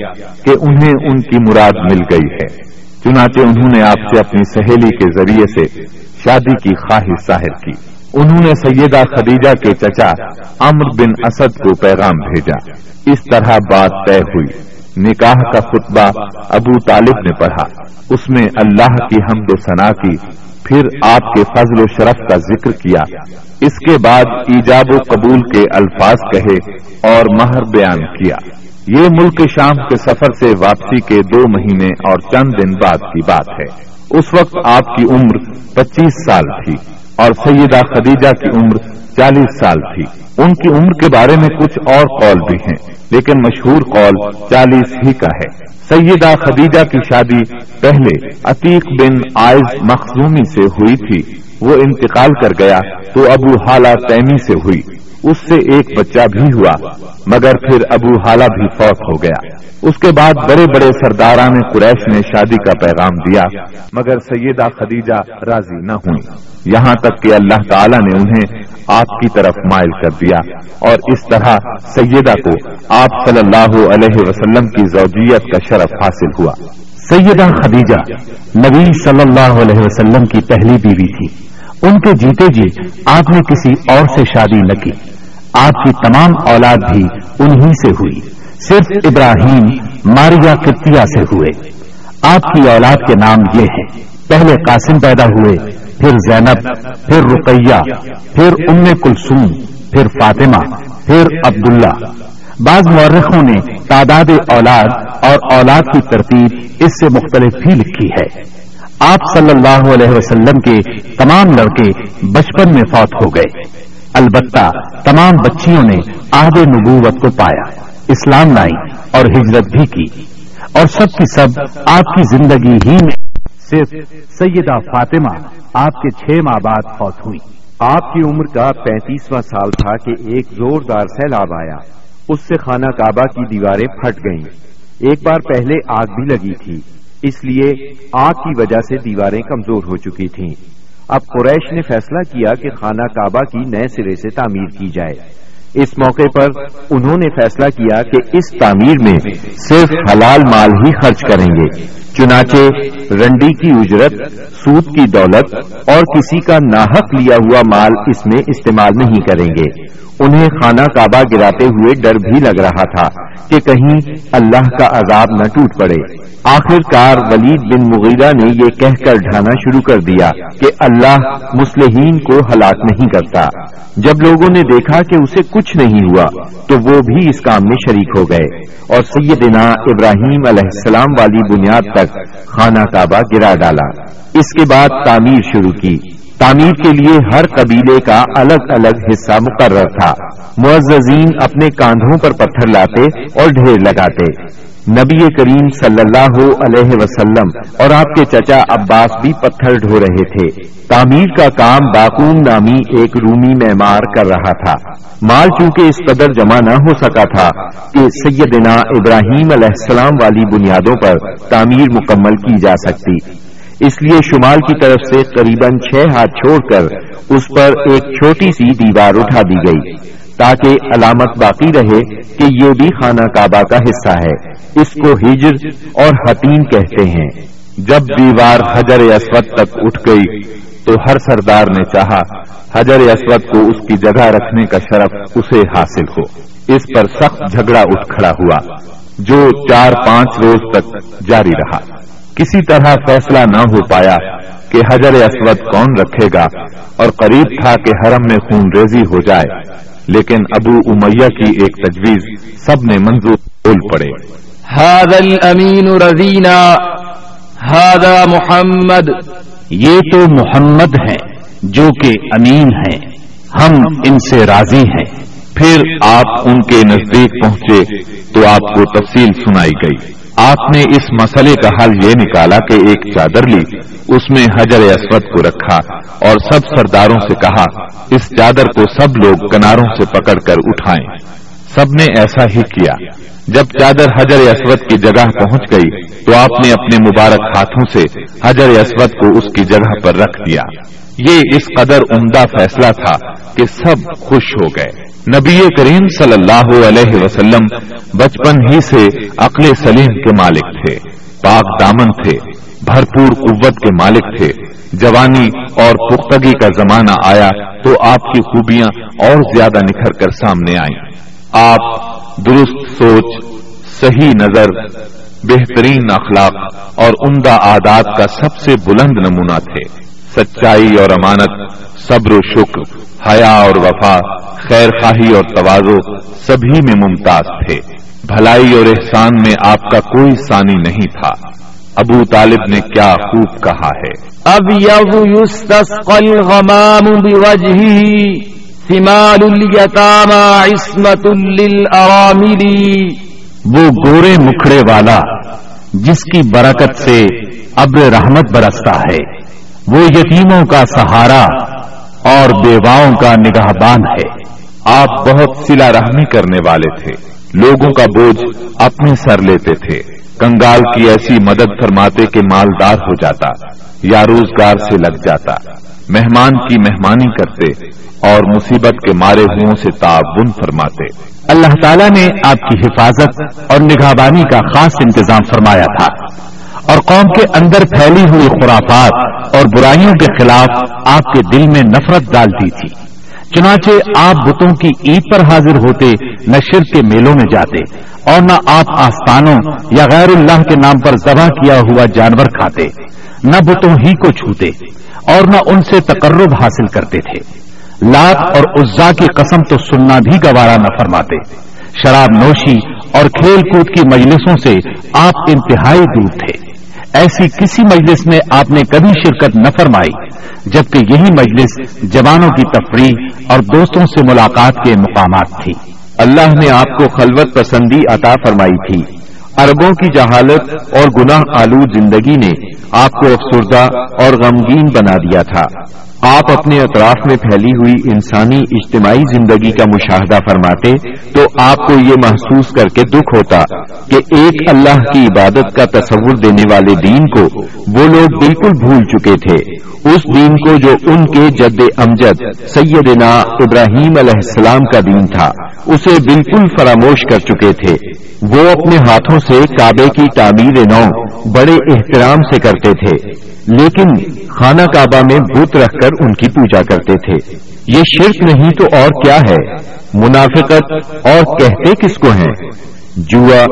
کہ انہیں ان کی مراد مل گئی ہے۔ چنانچہ انہوں نے آپ سے اپنی سہیلی کے ذریعے سے شادی کی خواہش ظاہر کی۔ انہوں نے سیدہ خدیجہ کے چچا امر بن اسد کو پیغام بھیجا۔ اس طرح بات طے ہوئی۔ نکاح کا خطبہ ابو طالب نے پڑھا۔ اس میں اللہ کی حمد و ثنا کی، پھر آپ کے فضل و شرف کا ذکر کیا۔ اس کے بعد ایجاب و قبول کے الفاظ کہے اور مہر بیان کیا۔ یہ ملک شام کے سفر سے واپسی کے دو مہینے اور چند دن بعد کی بات ہے۔ اس وقت آپ کی عمر پچیس سال تھی۔ اور سیدہ خدیجہ کی عمر چالیس سال تھی۔ ان کی عمر کے بارے میں کچھ اور قول بھی ہیں، لیکن مشہور قول چالیس ہی کا ہے۔ سیدہ خدیجہ کی شادی پہلے عتیق بن آئز مخزومی سے ہوئی تھی۔ وہ انتقال کر گیا تو ابو حالہ تیمی سے ہوئی۔ اس سے ایک بچہ بھی ہوا، مگر پھر ابو حالہ بھی فوت ہو گیا۔ اس کے بعد بڑے بڑے سرداران قریش نے شادی کا پیغام دیا، مگر سیدہ خدیجہ راضی نہ ہوئی یہاں تک کہ اللہ تعالی نے انہیں آپ کی طرف مائل کر دیا۔ اور اس طرح سیدہ کو آپ صلی اللہ علیہ وسلم کی زوجیت کا شرف حاصل ہوا۔ سیدہ خدیجہ، نبی صلی اللہ علیہ وسلم کی پہلی بیوی تھی۔ ان کے جیتے جی آپ نے کسی اور سے شادی نہ کی۔ آپ کی تمام اولاد بھی انہی سے ہوئی۔ صرف ابراہیم ماریا کتیا سے ہوئے۔ آپ کی اولاد کے نام یہ ہیں۔ پہلے قاسم پیدا ہوئے، پھر زینب، پھر رقیہ، پھر ام کلسوم پھر فاطمہ، پھر عبداللہ۔ بعض مورخوں نے تعداد اولاد اور اولاد کی ترتیب اس سے مختلف بھی لکھی ہے۔ آپ صلی اللہ علیہ وسلم کے تمام لڑکے بچپن میں فوت ہو گئے۔ البتہ تمام بچیوں نے آب نبوت کو پایا، اسلام لائی اور ہجرت بھی کی۔ اور سب کی سب آپ کی زندگی ہی میں صرف سیدہ فاطمہ آپ کے چھ ماہ بعد فوت ہوئی۔ آپ کی عمر کا پینتیسواں سال تھا کہ ایک زوردار سیلاب آیا۔ اس سے خانہ کعبہ کی دیواریں پھٹ گئیں۔ ایک بار پہلے آگ بھی لگی تھی، اس لیے آگ کی وجہ سے دیواریں کمزور ہو چکی تھیں۔ اب قریش نے فیصلہ کیا کہ خانہ کعبہ کی نئے سرے سے تعمیر کی جائے۔ اس موقع پر انہوں نے فیصلہ کیا کہ اس تعمیر میں صرف حلال مال ہی خرچ کریں گے، چنانچہ رنڈی کی اجرت، سود کی دولت اور کسی کا ناحق لیا ہوا مال اس میں استعمال نہیں کریں گے۔ انہیں خانہ کعبہ گراتے ہوئے ڈر بھی لگ رہا تھا کہ کہیں اللہ کا عذاب نہ ٹوٹ پڑے۔ آخر کار ولید بن مغیرہ نے یہ کہہ کر ڈھانا شروع کر دیا کہ اللہ مسلحین کو ہلاک نہیں کرتا۔ جب لوگوں نے دیکھا کہ اسے کچھ نہیں ہوا، تو وہ بھی اس کام میں شریک ہو گئے۔ اور سیدنا ابراہیم علیہ السلام والی بنیاد تک خانہ کعبہ گرا ڈالا۔ اس کے بعد تعمیر شروع کی۔ تعمیر کے لیے ہر قبیلے کا الگ الگ حصہ مقرر تھا۔ معززین اپنے کاندھوں پر پتھر لاتے اور ڈھیر لگاتے۔ نبی کریم صلی اللہ علیہ وسلم اور آپ کے چچا عباس بھی پتھر ڈھو رہے تھے۔ تعمیر کا کام باقون نامی ایک رومی معمار کر رہا تھا۔ مال چونکہ اس قدر جمع نہ ہو سکا تھا کہ سیدنا ابراہیم علیہ السلام والی بنیادوں پر تعمیر مکمل کی جا سکتی۔ اس لیے شمال کی طرف سے قریب چھ ہاتھ چھوڑ کر اس پر ایک چھوٹی سی دیوار اٹھا دی گئی تاکہ علامت باقی رہے کہ یہ بھی خانہ کعبہ کا حصہ ہے۔ اس کو ہجر اور حتیم کہتے ہیں۔ جب دیوار حجر اسود تک اٹھ گئی تو ہر سردار نے چاہا حجر اسود کو اس کی جگہ رکھنے کا شرف اسے حاصل ہو۔ اس پر سخت جھگڑا اٹھ کھڑا ہوا جو چار پانچ روز تک جاری رہا۔ کسی طرح فیصلہ نہ ہو پایا کہ حجر اسود کون رکھے گا اور قریب تھا کہ حرم میں خون ریزی ہو جائے لیکن ابو امیہ کی ایک تجویز سب نے منظور بول پڑے۔ هذا الامین رضینا هذا محمد۔ یہ تو محمد ہیں جو کہ امین ہیں ہم ان سے راضی ہیں۔ پھر آپ ان کے نزدیک پہنچے تو آپ کو تفصیل سنائی گئی۔ آپ نے اس مسئلے کا حل یہ نکالا کہ ایک چادر لی، اس میں حجر اسود کو رکھا اور سب سرداروں سے کہا، اس چادر کو سب لوگ کناروں سے پکڑ کر اٹھائیں۔ سب نے ایسا ہی کیا۔ جب چادر حجر اسود کی جگہ پہنچ گئی، تو آپ نے اپنے مبارک ہاتھوں سے حجر اسود کو اس کی جگہ پر رکھ دیا۔ یہ اس قدر عمدہ فیصلہ تھا کہ سب خوش ہو گئے۔ نبی کریم صلی اللہ علیہ وسلم بچپن ہی سے عقل سلیم کے مالک تھے، پاک دامن تھے، بھرپور قوت کے مالک تھے۔ جوانی اور پختگی کا زمانہ آیا تو آپ کی خوبیاں اور زیادہ نکھر کر سامنے آئیں۔ آپ درست سوچ، صحیح نظر، بہترین اخلاق اور عمدہ عادات کا سب سے بلند نمونہ تھے۔ سچائی اور امانت صبر و شکر حیا اور وفا خیر خواہی اور توازو سبھی میں ممتاز تھے۔ بھلائی اور احسان میں آپ کا کوئی ثانی نہیں تھا۔ ابو طالب نے کیا خوب کہا ہے۔ اب الغمام ثمال الیتاما عصمت للارامل وہ گورے مکھڑے والا جس کی برکت سے ابر رحمت برستا ہے۔ وہ یتیموں کا سہارا اور بیواؤں کا نگاہ بان ہے۔ آپ بہت سلا رحمی کرنے والے تھے۔ لوگوں کا بوجھ اپنے سر لیتے تھے۔ کنگال کی ایسی مدد فرماتے کہ مالدار ہو جاتا، یا روزگار سے لگ جاتا۔ مہمان کی مہمانی کرتے اور مصیبت کے مارے ہوں سے تعاون فرماتے۔ اللہ تعالیٰ نے آپ کی حفاظت اور نگہبانی کا خاص انتظام فرمایا تھا۔ اور قوم کے اندر پھیلی ہوئی خرافات اور برائیوں کے خلاف آپ کے دل میں نفرت ڈال دی تھی۔ چنانچہ آپ بتوں کی عید پر حاضر ہوتے نہ شرک کے میلوں میں جاتے اور نہ آپ آستانوں یا غیر اللہ کے نام پر ذبح کیا ہوا جانور کھاتے، نہ بتوں ہی کو چھوتے اور نہ ان سے تقرب حاصل کرتے تھے۔ لات اور عزا کی قسم تو سننا بھی گوارا نہ فرماتے۔ شراب نوشی اور کھیل کود کی مجلسوں سے آپ انتہائی دور تھے۔ ایسی کسی مجلس میں آپ نے کبھی شرکت نہ فرمائی، جبکہ یہی مجلس جوانوں کی تفریح اور دوستوں سے ملاقات کے مقامات تھی۔ اللہ نے آپ کو خلوت پسندی عطا فرمائی تھی۔ اربوں کی جہالت اور گناہ آلود زندگی نے آپ کو افسردہ اور غمگین بنا دیا تھا۔ آپ اپنے اطراف میں پھیلی ہوئی انسانی اجتماعی زندگی کا مشاہدہ فرماتے تو آپ کو یہ محسوس کر کے دکھ ہوتا کہ ایک اللہ کی عبادت کا تصور دینے والے دین کو وہ لوگ بالکل بھول چکے تھے۔ اس دین کو جو ان کے جد امجد سیدنا ابراہیم علیہ السلام کا دین تھا، اسے بالکل فراموش کر چکے تھے۔ وہ اپنے ہاتھوں سے کعبے کی تعمیر نو بڑے احترام سے کرتے تھے۔ لیکن خانہ کعبہ میں بت رکھ کر ان کی پوجا کرتے تھے۔ یہ شرک نہیں تو اور کیا ہے؟ منافقت اور کہتے کس کو ہیں؟ جوا،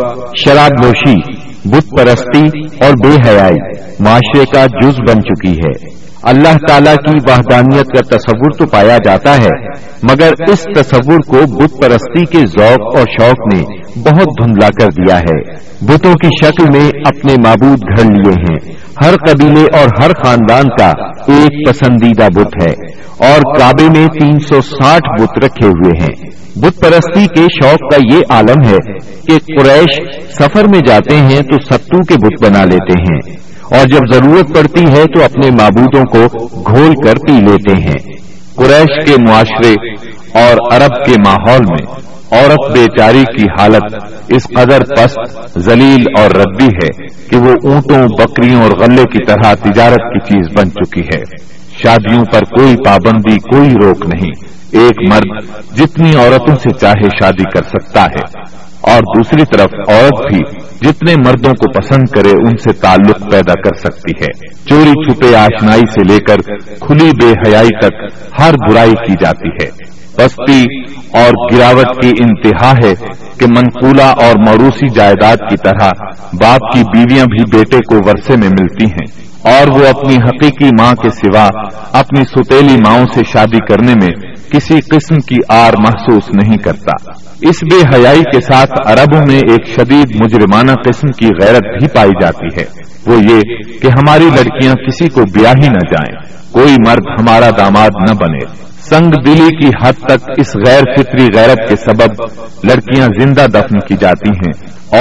شراب نوشی، بت پرستی اور بے حیائی، معاشرے کا جز بن چکی ہے۔ اللہ تعالی کی وحدانیت کا تصور تو پایا جاتا ہے، مگر اس تصور کو بت پرستی کے ذوق اور شوق نے بہت دھندلا کر دیا ہے۔ بتوں کی شکل میں اپنے معبود گھر لیے ہیں۔ ہر قبیلے اور ہر خاندان کا ایک پسندیدہ بت ہے اور کعبے میں تین سو ساٹھ بت رکھے ہوئے ہیں۔ بت پرستی کے شوق کا یہ عالم ہے کہ قریش سفر میں جاتے ہیں تو ستو کے بت بنا لیتے ہیں اور جب ضرورت پڑتی ہے تو اپنے معبودوں کو گھول کر پی لیتے ہیں۔ قریش کے معاشرے اور عرب کے ماحول میں عورت بیچاری کی حالت اس قدر پست، ذلیل اور ردی ہے کہ وہ اونٹوں، بکریوں اور غلے کی طرح تجارت کی چیز بن چکی ہے۔ شادیوں پر کوئی پابندی، کوئی روک نہیں۔ ایک مرد جتنی عورتوں سے چاہے شادی کر سکتا ہے۔ اور دوسری طرف عورت بھی جتنے مردوں کو پسند کرے، ان سے تعلق پیدا کر سکتی ہے۔ چوری، چھپے، آشنائی سے لے کر کھلی بے حیائی تک ہر برائی کی جاتی ہے۔ پستی اور گراوٹ کی انتہا ہے کہ منقولہ اور موروثی جائیداد کی طرح باپ کی بیویاں بھی بیٹے کو ورثے میں ملتی ہیں اور وہ اپنی حقیقی ماں کے سوا اپنی ستیلی ماؤں سے شادی کرنے میں کسی قسم کی آر محسوس نہیں کرتا۔ اس بے حیائی کے ساتھ عربوں میں ایک شدید مجرمانہ قسم کی غیرت بھی پائی جاتی ہے۔ وہ یہ کہ ہماری لڑکیاں کسی کو بیاہ ہی نہ جائیں۔ کوئی مرد ہمارا داماد نہ بنے۔ سنگ دلی کی حد تک اس غیر فطری غیرت کے سبب لڑکیاں زندہ دفن کی جاتی ہیں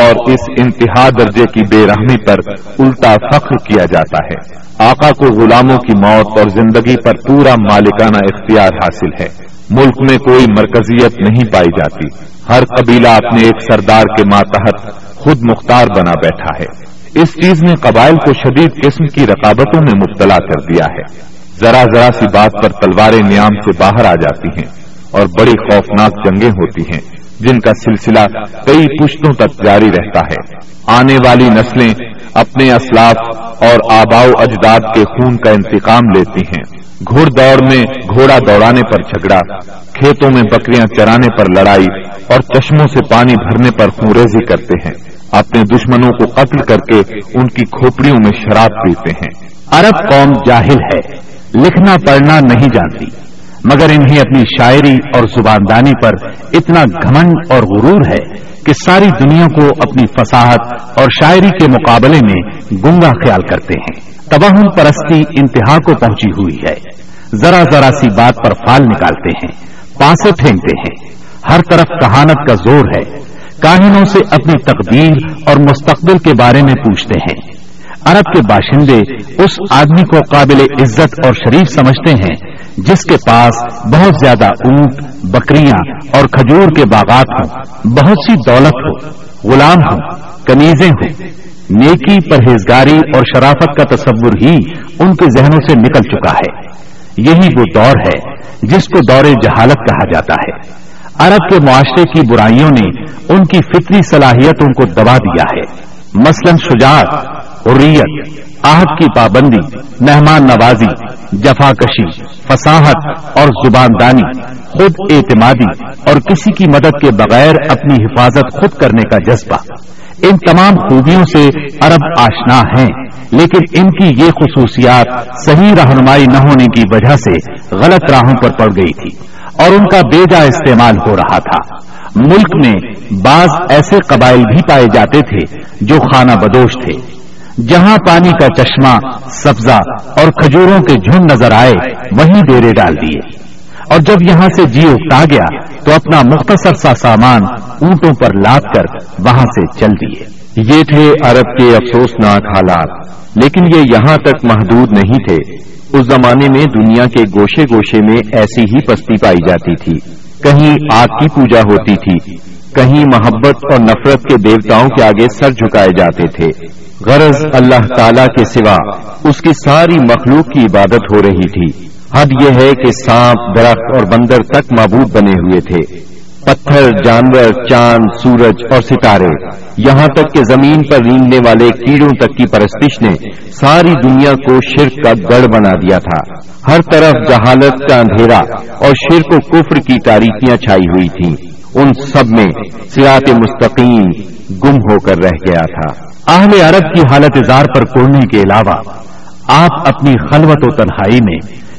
اور اس انتہا درجے کی بے رحمی پر الٹا فخر کیا جاتا ہے۔ آقا کو غلاموں کی موت اور زندگی پر پورا مالکانہ اختیار حاصل ہے۔ ملک میں کوئی مرکزیت نہیں پائی جاتی۔ ہر قبیلہ اپنے ایک سردار کے ماتحت خود مختار بنا بیٹھا ہے۔ اس چیز نے قبائل کو شدید قسم کی رقابتوں میں مبتلا کر دیا ہے۔ ذرا ذرا سی بات پر تلواریں نیام سے باہر آ جاتی ہیں اور بڑی خوفناک جنگیں ہوتی ہیں، جن کا سلسلہ کئی پشتوں تک جاری رہتا ہے۔ آنے والی نسلیں اپنے اسلاف اور آباؤ اجداد کے خون کا انتقام لیتی ہیں۔ گھوڑ دوڑ میں گھوڑا دوڑانے پر جھگڑا، کھیتوں میں بکریاں چرانے پر لڑائی اور چشموں سے پانی بھرنے پر خونریزی کرتے ہیں۔ اپنے دشمنوں کو قتل کر کے ان کی کھوپڑیوں میں شراب پیتے ہیں۔ عرب قوم جاہل ہے۔ لکھنا پڑھنا نہیں جانتی، مگر انہیں اپنی شاعری اور زباندانی پر اتنا گھمنڈ اور غرور ہے کہ ساری دنیا کو اپنی فصاحت اور شاعری کے مقابلے میں گنگا خیال کرتے ہیں۔ تباہم پرستی انتہا کو پہنچی ہوئی ہے۔ ذرا ذرا سی بات پر فال نکالتے ہیں، پاسے پھینکتے ہیں۔ ہر طرف کہانت کا زور ہے۔ کاہنوں سے اپنی تقدیر اور مستقبل کے بارے میں پوچھتے ہیں۔ عرب کے باشندے اس آدمی کو قابل عزت اور شریف سمجھتے ہیں، جس کے پاس بہت زیادہ اونٹ، بکریاں اور کھجور کے باغات ہوں۔ بہت سی دولت ہو، غلام ہوں، کنیزیں ہوں۔ نیکی، پرہیزگاری اور شرافت کا تصور ہی ان کے ذہنوں سے نکل چکا ہے۔ یہی وہ دور ہے جس کو دور جہالت کہا جاتا ہے۔ عرب کے معاشرے کی برائیوں نے ان کی فطری صلاحیتوں کو دبا دیا ہے۔ مثلا شجاعت حریت آہد کی پابندی، مہمان نوازی جفا کشی فصاحت اور زبان دانی خود اعتمادی اور کسی کی مدد کے بغیر اپنی حفاظت خود کرنے کا جذبہ۔ ان تمام خوبیوں سے عرب آشنا ہیں، لیکن ان کی یہ خصوصیات صحیح رہنمائی نہ ہونے کی وجہ سے غلط راہوں پر پڑ گئی تھی اور ان کا بیجا استعمال ہو رہا تھا۔ ملک میں بعض ایسے قبائل بھی پائے جاتے تھے جو خانہ بدوش تھے۔ جہاں پانی کا چشمہ، سبزہ اور کھجوروں کے جھنڈ نظر آئے، وہیں ڈیرے ڈال دیے۔ اور جب یہاں سے جی اکتا گیا، تو اپنا مختصر سا سامان اونٹوں پر لاد کر وہاں سے چل دیے۔ یہ تھے عرب کے افسوسناک حالات۔ لیکن یہ یہاں تک محدود نہیں تھے۔ اس زمانے میں دنیا کے گوشے گوشے میں ایسی ہی پستی پائی جاتی تھی۔ کہیں آگ کی پوجا ہوتی تھی۔ کہیں محبت اور نفرت کے دیوتاؤں کے آگے سر جھکائے جاتے تھے۔ غرض اللہ تعالی کے سوا اس کی ساری مخلوق کی عبادت ہو رہی تھی۔ حد یہ ہے کہ سانپ، درخت اور بندر تک معبود بنے ہوئے تھے۔ پتھر، جانور، چاند، سورج اور ستارے۔ یہاں تک کہ زمین پر رینگنے والے کیڑوں تک کی پرستش نے ساری دنیا کو شرک کا گڑ بنا دیا تھا۔ ہر طرف جہالت کا اندھیرا اور شرک و کفر کی تاریخیاں چھائی ہوئی تھیں۔ ان سب میں سیات مستقیم گم ہو کر رہ گیا تھا۔ اہل عرب کی حالت اظہار پر کوڑنے کے علاوہ، آپ اپنی خلوت و تنہائی میں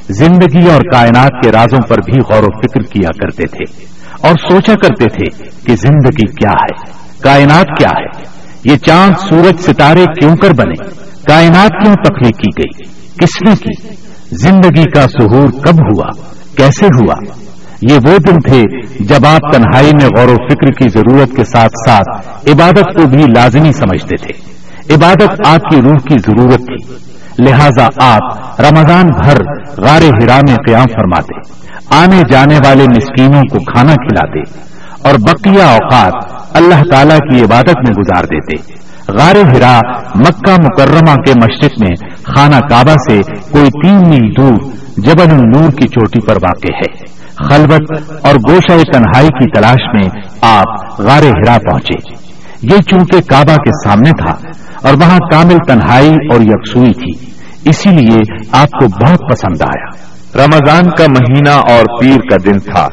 زندگی اور کائنات کے رازوں پر بھی غور و فکر کیا کرتے تھے اور سوچا کرتے تھے کہ زندگی کیا ہے، کائنات کیا ہے۔ یہ چاند سورج ستارے کیوں کر بنے؟ کائنات کیوں تخلیق کی گئی؟ کس نے کی؟ زندگی کا سہور کب ہوا؟ کیسے ہوا؟ یہ وہ دن تھے جب آپ تنہائی میں غور و فکر کی ضرورت کے ساتھ ساتھ عبادت کو بھی لازمی سمجھتے تھے۔ عبادت آپ کی روح کی ضرورت تھی۔ لہذا آپ رمضان بھر غار ہرا میں قیام فرماتے، آنے جانے والے مسکینوں کو کھانا کھلاتے اور بقیہ اوقات اللہ تعالی کی عبادت میں گزار دیتے۔ غار ہرا مکہ مکرمہ کے مشرق میں خانہ کعبہ سے کوئی تین میل دور جبل النور کی چوٹی پر واقع ہے۔ خلبت اور گوشہ تنہائی کی تلاش میں آپ غار ہرا پہنچے۔ یہ چونکہ کعبہ کے سامنے تھا اور وہاں کامل تنہائی اور یکسوئی تھی، اسی لیے آپ کو بہت پسند آیا۔ رمضان کا مہینہ اور پیر کا دن تھا۔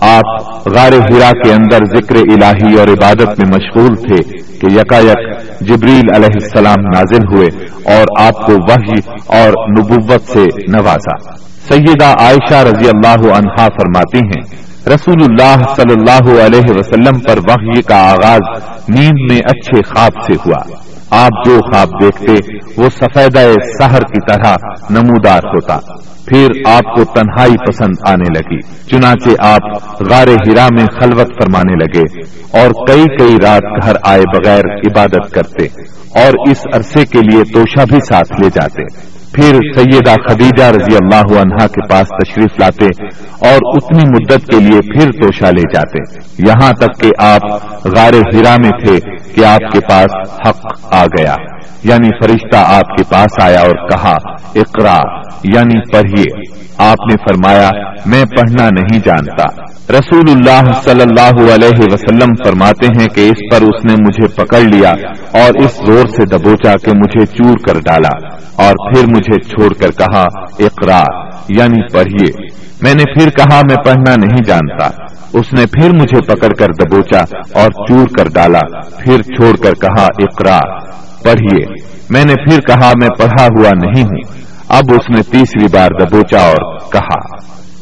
آپ غار ہرا کے اندر ذکر الہی اور عبادت میں مشغول تھے کہ یکا یک جبریل علیہ السلام نازل ہوئے اور آپ کو وحی اور نبوت سے نوازا۔ سیدہ عائشہ رضی اللہ عنہا فرماتی ہیں، رسول اللہ صلی اللہ علیہ وسلم پر وحی کا آغاز نیند میں اچھے خواب سے ہوا۔ آپ جو خواب دیکھتے، وہ سفید سہر کی طرح نمودار ہوتا۔ پھر آپ کو تنہائی پسند آنے لگی، چنانچہ آپ غار ہرا میں خلوت فرمانے لگے اور کئی کئی رات گھر آئے بغیر عبادت کرتے اور اس عرصے کے لیے توشا بھی ساتھ لے جاتے۔ پھر سیدہ خدیجہ رضی اللہ عنہا کے پاس تشریف لاتے اور اتنی مدت کے لیے پھر توشا لے جاتے۔ یہاں تک کہ آپ غار ہرا میں تھے کہ آپ کے پاس حق آ گیا۔ یعنی فرشتہ آپ کے پاس آیا اور کہا، اقرا یعنی پڑھیے۔ آپ نے فرمایا، میں پڑھنا نہیں جانتا۔ رسول اللہ صلی اللہ علیہ وسلم فرماتے ہیں کہ اس پر اس نے مجھے پکڑ لیا اور اس زور سے دبوچا کہ مجھے چور کر ڈالا اور پھر مجھے چھوڑ کر کہا، اقرا یعنی پڑھیے۔ میں نے پھر کہا، میں پڑھنا نہیں جانتا۔ اس نے پھر مجھے پکڑ کر دبوچا اور چور کر ڈالا۔ پھر چھوڑ کر کہا، اقرا، پڑھیے۔ میں نے پھر کہا، میں پڑھا ہوا نہیں ہوں۔ اب اس نے تیسری بار دبوچا اور کہا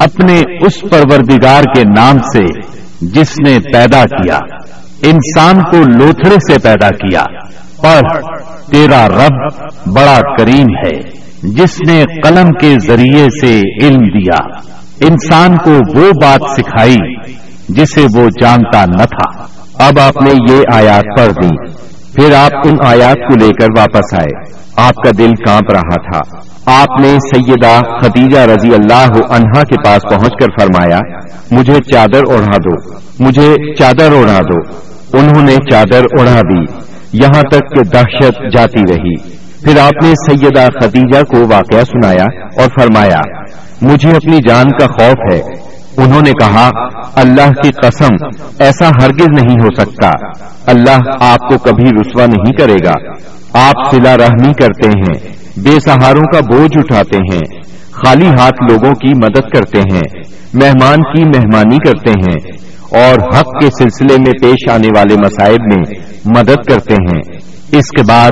اپنے اس پروردگار کے نام سے جس نے پیدا کیا، انسان کو لوتھڑے سے پیدا کیا پڑھ تیرا رب بڑا کریم ہے، جس نے قلم کے ذریعے سے علم دیا۔ انسان کو وہ بات سکھائی جسے وہ جانتا نہ تھا۔ اب آپ نے یہ آیات پڑھ دی پھر آپ ان آیات کو لے کر واپس آئے۔ آپ کا دل کانپ رہا تھا۔ آپ نے سیدہ خدیجہ رضی اللہ عنہا کے پاس پہنچ کر فرمایا، مجھے چادر اڑا دو۔ مجھے چادر اڑا دو۔ انہوں نے چادر اڑا دی۔ یہاں تک کہ دہشت جاتی رہی۔ پھر آپ نے سیدہ خدیجہ کو واقعہ سنایا اور فرمایا، مجھے اپنی جان کا خوف ہے۔ انہوں نے کہا، اللہ کی قسم، ایسا ہرگز نہیں ہو سکتا۔ اللہ آپ کو کبھی رسوا نہیں کرے گا۔ آپ سلا رحمی کرتے ہیں، بے سہاروں کا بوجھ اٹھاتے ہیں۔ خالی ہاتھ لوگوں کی مدد کرتے ہیں، مہمان کی مہمانی کرتے ہیں۔ اور حق کے سلسلے میں پیش آنے والے مسائب میں مدد کرتے ہیں۔ اس کے بعد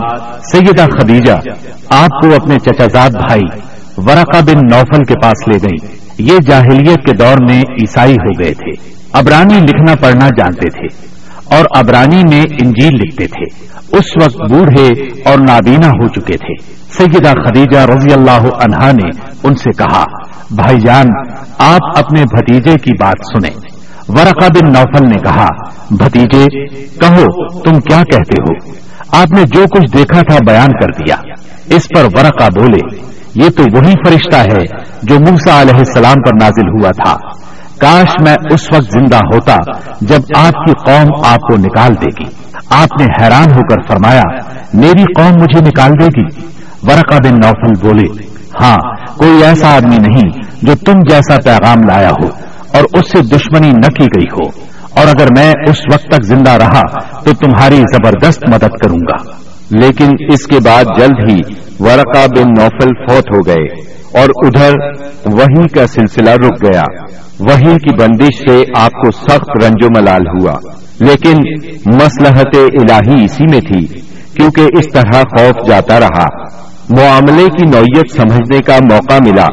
سیدہ خدیجہ آپ کو اپنے چچا زاد بھائی ورقا بن نوفل کے پاس لے گئی۔ یہ جاہلیت کے دور میں عیسائی ہو گئے تھے۔ ابرانی لکھنا پڑھنا جانتے تھے اور ابرانی میں انجیل لکھتے تھے۔ اس وقت بوڑھے اور نابینا ہو چکے تھے۔ سیدہ خدیجہ رضی اللہ عنہا نے ان سے کہا، بھائی جان، آپ اپنے بھتیجے کی بات سنیں۔ ورقا بن نوفل نے کہا، بھتیجے، کہو، تم کیا کہتے ہو؟ آپ نے جو کچھ دیکھا تھا بیان کر دیا۔ اس پر ورقا بولے۔ یہ تو وہی فرشتہ ہے جو موسا علیہ السلام پر نازل ہوا تھا۔ کاش میں اس وقت زندہ ہوتا جب آپ کی قوم آپ کو نکال دے گی۔ آپ نے حیران ہو کر فرمایا، میری قوم مجھے نکال دے گی؟ ورقا بن نوفل بولے ہاں کوئی ایسا آدمی نہیں جو تم جیسا پیغام لایا ہو اور اس سے دشمنی نہ کی گئی ہو۔ اور اگر میں اس وقت تک زندہ رہا تو تمہاری زبردست مدد کروں گا۔ لیکن اس کے بعد جلد ہی ورقا بن نوفل فوت ہو گئے اور ادھر وہی کا سلسلہ رک گیا۔ وہی کی بندش سے آپ کو سخت رنج و ملال ہوا۔ لیکن مسلحت الہی اسی میں تھی، کیونکہ اس طرح خوف جاتا رہا۔ معاملے کی نوعیت سمجھنے کا موقع ملا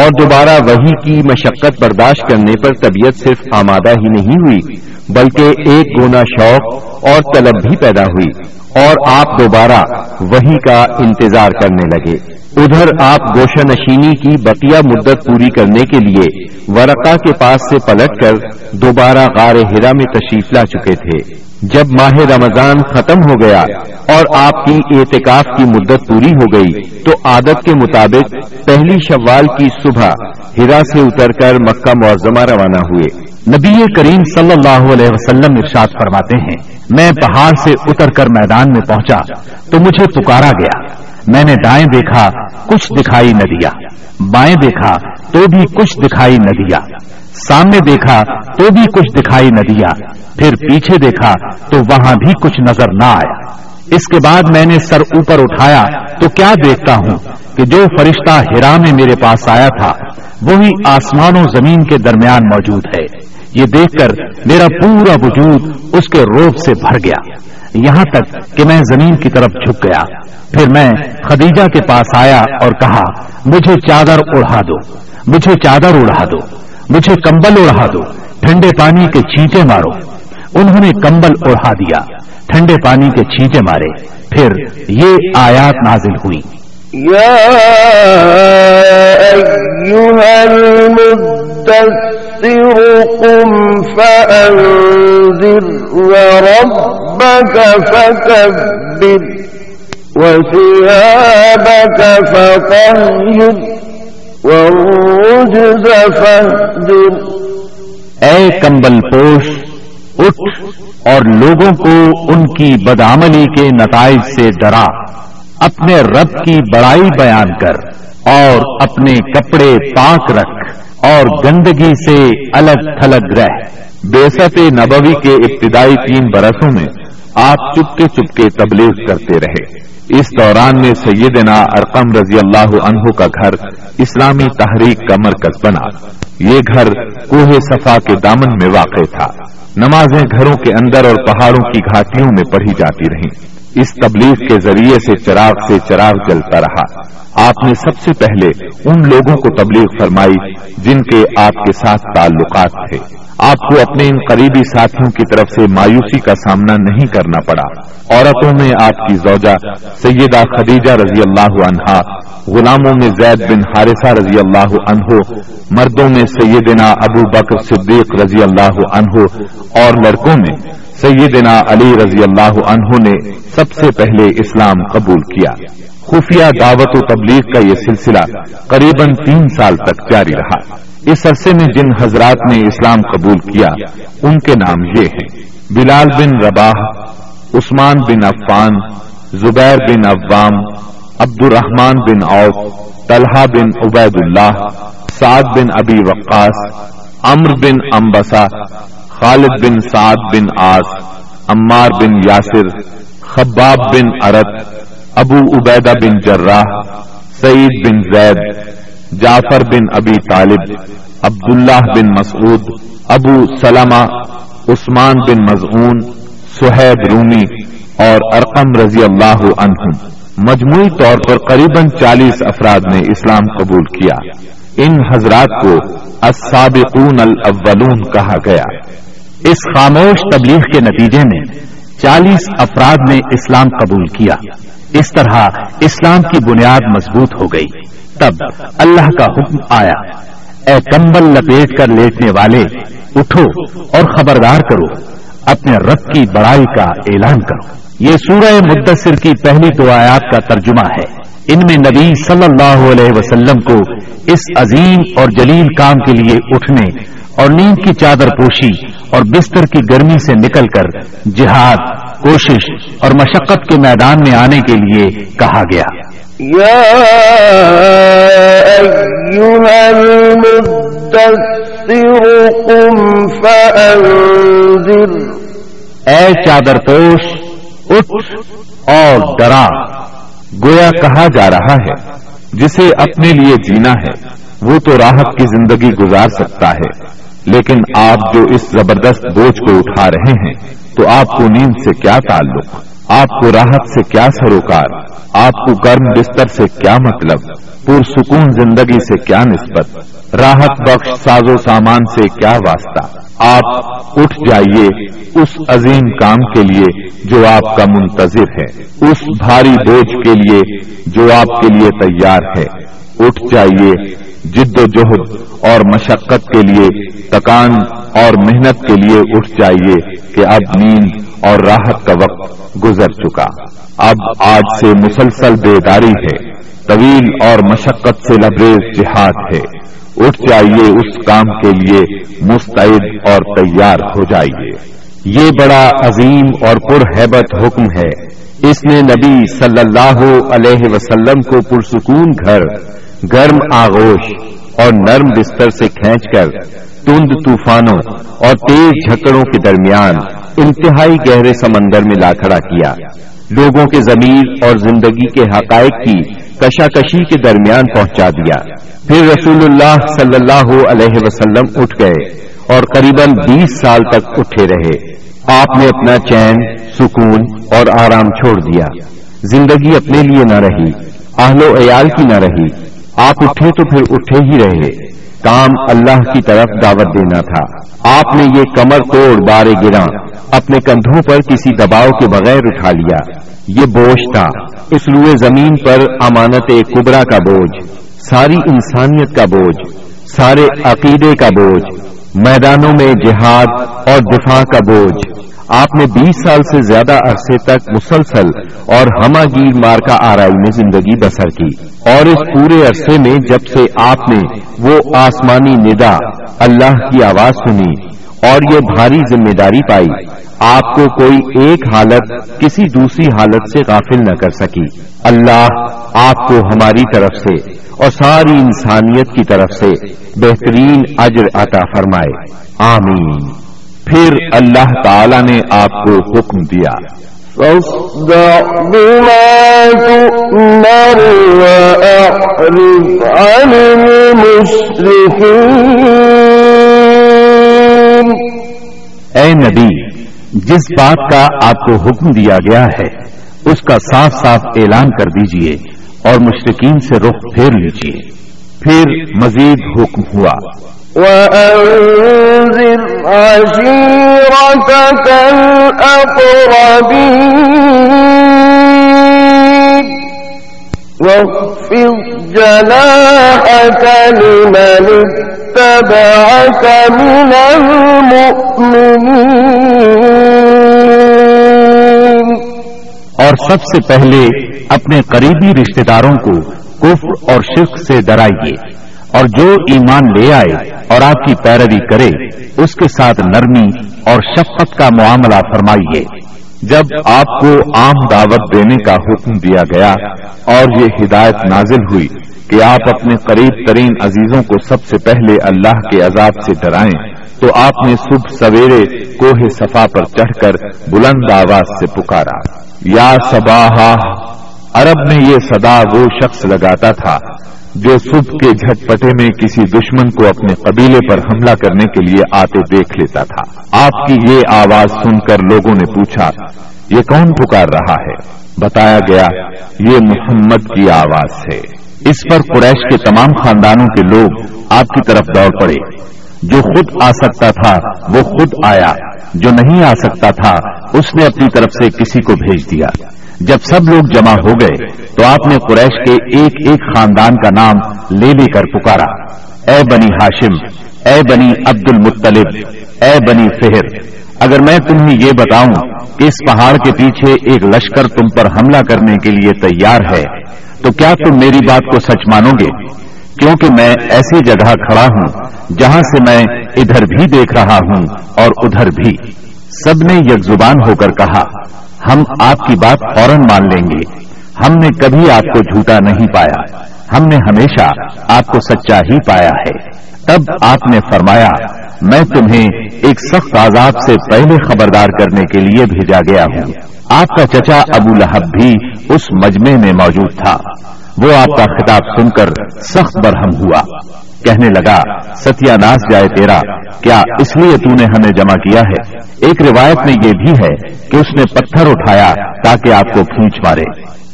اور دوبارہ وہی کی مشقت برداشت کرنے پر طبیعت صرف آمادہ ہی نہیں ہوئی، بلکہ ایک گونا شوق اور طلب بھی پیدا ہوئی اور آپ دوبارہ وہی کا انتظار کرنے لگے۔ ادھر آپ گوشہ نشینی کی بقیہ مدت پوری کرنے کے لیے ورقا کے پاس سے پلٹ کر دوبارہ غار ہرا میں تشریف لا چکے تھے۔ جب ماہ رمضان ختم ہو گیا اور آپ کی اعتکاف کی مدت پوری ہو گئی تو عادت کے مطابق پہلی شوال کی صبح ہرا سے اتر کر مکہ معظمہ روانہ ہوئے۔ نبی کریم صلی اللہ علیہ وسلم ارشاد فرماتے ہیں میں پہاڑ سے اتر کر میدان میں پہنچا تو مجھے پکارا گیا۔ میں نے دائیں دیکھا، کچھ دکھائی نہ دیا۔ بائیں دیکھا تو بھی کچھ دکھائی نہ دیا۔ سامنے دیکھا تو بھی کچھ دکھائی نہ دیا۔ پھر پیچھے دیکھا تو وہاں بھی کچھ نظر نہ آیا۔ اس کے بعد میں نے سر اوپر اٹھایا تو کیا دیکھتا ہوں کہ جو فرشتہ ہرا میں میرے پاس آیا تھا، وہی آسمان و زمین کے درمیان موجود ہے۔ یہ دیکھ کر میرا پورا وجود اس کے روپ سے بھر گیا۔ یہاں تک کہ میں زمین کی طرف جھک گیا۔ پھر میں خدیجہ کے پاس آیا اور کہا، مجھے چادر اڑا دو، مجھے چادر اڑا دو، مجھے کمبل اڑا دو، ٹھنڈے پانی کے چیٹے مارو۔ انہوں نے کمبل اڑا دیا، ٹھنڈے پانی کے چھینچے مارے۔ پھر یہ آیات نازل ہوئی۔ یا ایوہا المدثر قم فأنذر وربك فكبر وثيابك فطهر والرجز فاهجر اے کمبل پوش، اٹھ اور لوگوں کو ان کی بدعملی کے نتائج سے ڈرا۔ اپنے رب کی بڑائی بیان کر اور اپنے کپڑے پاک رکھ۔ اور گندگی سے الگ تھلگ رہ۔ بےسط نبوی کے ابتدائی تین برسوں میں آپ چپکے چپکے تبلیغ کرتے رہے۔ اس دوران میں سیدنا ارقم رضی اللہ عنہ کا گھر اسلامی تحریک کا مرکز بنا۔ یہ گھر کوہ صفا کے دامن میں واقع تھا۔ نمازیں گھروں کے اندر اور پہاڑوں کی گھاٹیوں میں پڑھی جاتی رہیں۔ اس تبلیغ کے ذریعے سے چراغ سے چراغ جلتا رہا۔ آپ نے سب سے پہلے ان لوگوں کو تبلیغ فرمائی جن کے آپ کے ساتھ تعلقات تھے۔ آپ کو اپنے ان قریبی ساتھیوں کی طرف سے مایوسی کا سامنا نہیں کرنا پڑا۔ عورتوں میں آپ کی زوجہ سیدہ خدیجہ رضی اللہ عنہا، غلاموں میں زید بن حارثہ رضی اللہ عنہ، مردوں میں سیدنا ابو بکر صدیق رضی اللہ عنہ اور لڑکوں میں سیدنا علی رضی اللہ عنہ نے سب سے پہلے اسلام قبول کیا۔ خفیہ دعوت و تبلیغ کا یہ سلسلہ قریباً تین سال تک جاری رہا۔ اس عرصے میں جن حضرات نے اسلام قبول کیا، ان کے نام یہ ہیں۔ بلال بن رباح، عثمان بن عفان، زبیر بن عوام عبد الرحمن بن عوف، طلحہ بن عبید اللہ سعد بن ابی وقاص امر بن امبسا خالد بن سعد بن آس عمار بن یاسر، خباب بن ارت ابو عبیدہ بن جراح، سعید بن زید، جعفر بن ابی طالب، عبداللہ بن مسعود، ابو سلمہ، عثمان بن مضعون سہیب رومی اور ارقم رضی اللہ عنہ مجموعی طور پر قریب چالیس افراد نے اسلام قبول کیا۔ ان حضرات کو السابقون الاولون کہا گیا۔ اس خاموش تبلیغ کے نتیجے میں چالیس افراد نے اسلام قبول کیا۔ اس طرح اسلام کی بنیاد مضبوط ہو گئی۔ تب اللہ کا حکم آیا۔ اے کمبل لپیٹ کر لیٹنے والے، اٹھو اور خبردار کرو۔ اپنے رب کی بڑائی کا اعلان کرو۔ یہ سورہ مدثر کی پہلی دو آیات کا ترجمہ ہے۔ ان میں نبی صلی اللہ علیہ وسلم کو اس عظیم اور جلیل کام کے لیے اٹھنے اور نیند کی چادر پوشی اور بستر کی گرمی سے نکل کر جہاد کوشش اور مشقت کے میدان میں آنے کے لیے کہا گیا۔ اے چادر پوش اٹھ اور ڈرا۔ گویا کہا جا رہا ہے، جسے اپنے لیے جینا ہے، وہ تو راحت کی زندگی گزار سکتا ہے۔ لیکن آپ جو اس زبردست بوجھ کو اٹھا رہے ہیں، تو آپ کو نیند سے کیا تعلق؟ آپ کو راحت سے کیا سروکار؟ آپ کو گرم بستر سے کیا مطلب؟ پرسکون زندگی سے کیا نسبت؟ راحت بخش ساز و سامان سے کیا واسطہ؟ آپ اٹھ جائیے اس عظیم کام کے لیے جو آپ کا منتظر ہے، اس بھاری بوجھ کے لیے جو آپ کے لیے تیار ہے۔ اٹھ جائیے جد و جہد اور مشقت کے لیے، تکان اور محنت کے لیے اٹھ جائیے کہ اب نیند اور راحت کا وقت گزر چکا۔ اب آج سے مسلسل بیداری ہے، طویل اور مشقت سے لبریز جہاد ہے۔ اٹھ جائیے، اس کام کے لیے مستعد اور تیار ہو جائیے۔ یہ بڑا عظیم اور پرہیبت حکم ہے۔ اس نے نبی صلی اللہ علیہ وسلم کو پرسکون گھر، گرم آغوش اور نرم بستر سے کھینچ کر تند طوفانوں اور تیز جھکڑوں کے درمیان انتہائی گہرے سمندر میں لا کھڑا کیا۔ لوگوں کے ضمیر اور زندگی کے حقائق کی کشاکشی کے درمیان پہنچا دیا۔ پھر رسول اللہ صلی اللہ علیہ وسلم اٹھ گئے اور قریباً بیس سال تک اٹھے رہے۔ آپ نے اپنا چین، سکون اور آرام چھوڑ دیا۔ زندگی اپنے لیے نہ رہی، اہل و عیال کی نہ رہی۔ آپ اٹھے تو پھر اٹھے ہی رہے۔ کام اللہ کی طرف دعوت دینا تھا۔ آپ نے یہ کمر توڑ بارے گرا اپنے کندھوں پر کسی دباؤ کے بغیر اٹھا لیا۔ یہ بوجھ تھا۔ اس لوئے زمین پر امانت کبرا کا بوجھ، ساری انسانیت کا بوجھ، سارے عقیدے کا بوجھ، میدانوں میں جہاد اور دفاع کا بوجھ۔ آپ نے بیس سال سے زیادہ عرصے تک مسلسل اور ہما گیر مارکا آرائی میں زندگی بسر کی۔ اور اس پورے عرصے میں جب سے آپ نے وہ آسمانی ندا اللہ کی آواز سنی اور یہ بھاری ذمہ داری پائی۔ آپ کو کوئی ایک حالت کسی دوسری حالت سے غافل نہ کر سکی۔ اللہ آپ کو ہماری طرف سے اور ساری انسانیت کی طرف سے بہترین اجر عطا فرمائے۔ آمین۔ پھر اللہ تعالی نے آپ کو حکم دیا۔ اے نبی، جس بات کا آپ کو حکم دیا گیا ہے، اس کا صاف صاف اعلان کر دیجیے اور مشرقین سے رخ پھیر لیجیے۔ پھر مزید حکم ہوا۔ وَأَنزِرْ واخفض جناحك لمن اتبعك من المؤمنين. اور سب سے پہلے اپنے قریبی رشتہ داروں کو کفر اور شرک سے ڈرائیے اور جو ایمان لے آئے اور آپ کی پیروی کرے، اس کے ساتھ نرمی اور شفقت کا معاملہ فرمائیے۔ جب آپ کو عام دعوت دینے کا حکم دیا گیا اور یہ ہدایت نازل ہوئی کہ آپ اپنے قریب ترین عزیزوں کو سب سے پہلے اللہ کے عذاب سے ڈرائیں تو آپ نے صبح سویرے کوہ صفا پر چڑھ کر بلند آواز سے پکارا۔ یا سباہا عرب میں یہ صدا وہ شخص لگاتا تھا جو صبح کے جھٹپٹے میں کسی دشمن کو اپنے قبیلے پر حملہ کرنے کے لیے آتے دیکھ لیتا تھا۔ آپ کی یہ آواز سن کر لوگوں نے پوچھا، یہ کون پکار رہا ہے؟ بتایا گیا، یہ محمد کی آواز ہے۔ اس پر قریش کے تمام خاندانوں کے لوگ آپ کی طرف دوڑ پڑے۔ جو خود آ سکتا تھا وہ خود آیا۔ جو نہیں آ سکتا تھا، اس نے اپنی طرف سے کسی کو بھیج دیا۔ جب سب لوگ جمع ہو گئے، تو آپ نے قریش کے ایک ایک خاندان کا نام لے لے کر پکارا۔ اے بنی ہاشم، اے بنی عبد المطلب اے بنی فہر، اگر میں تمہیں یہ بتاؤں کہ اس پہاڑ کے پیچھے ایک لشکر تم پر حملہ کرنے کے لیے تیار ہے، تو کیا تم میری بات کو سچ مانو گے؟ کیونکہ میں ایسی جگہ کھڑا ہوں جہاں سے میں ادھر بھی دیکھ رہا ہوں اور ادھر بھی۔ سب نے یک زبان ہو کر کہا، ہم آپ کی بات فوراً مان لیں گے۔ ہم نے کبھی آپ کو جھوٹا نہیں پایا۔ ہم نے ہمیشہ آپ کو سچا ہی پایا ہے۔ تب آپ نے فرمایا، میں تمہیں ایک سخت عذاب سے پہلے خبردار کرنے کے لیے بھیجا گیا ہوں۔ آپ کا چچا ابو لہب بھی اس مجمع میں موجود تھا۔ وہ آپ کا خطاب سن کر سخت برہم ہوا۔ کہنے لگا، ستیہ ناس جائے تیرا، کیا اس لیے تو نے ہمیں جمع کیا ہے؟ ایک روایت میں یہ بھی ہے کہ اس نے پتھر اٹھایا تاکہ آپ کو کھینچ مارے۔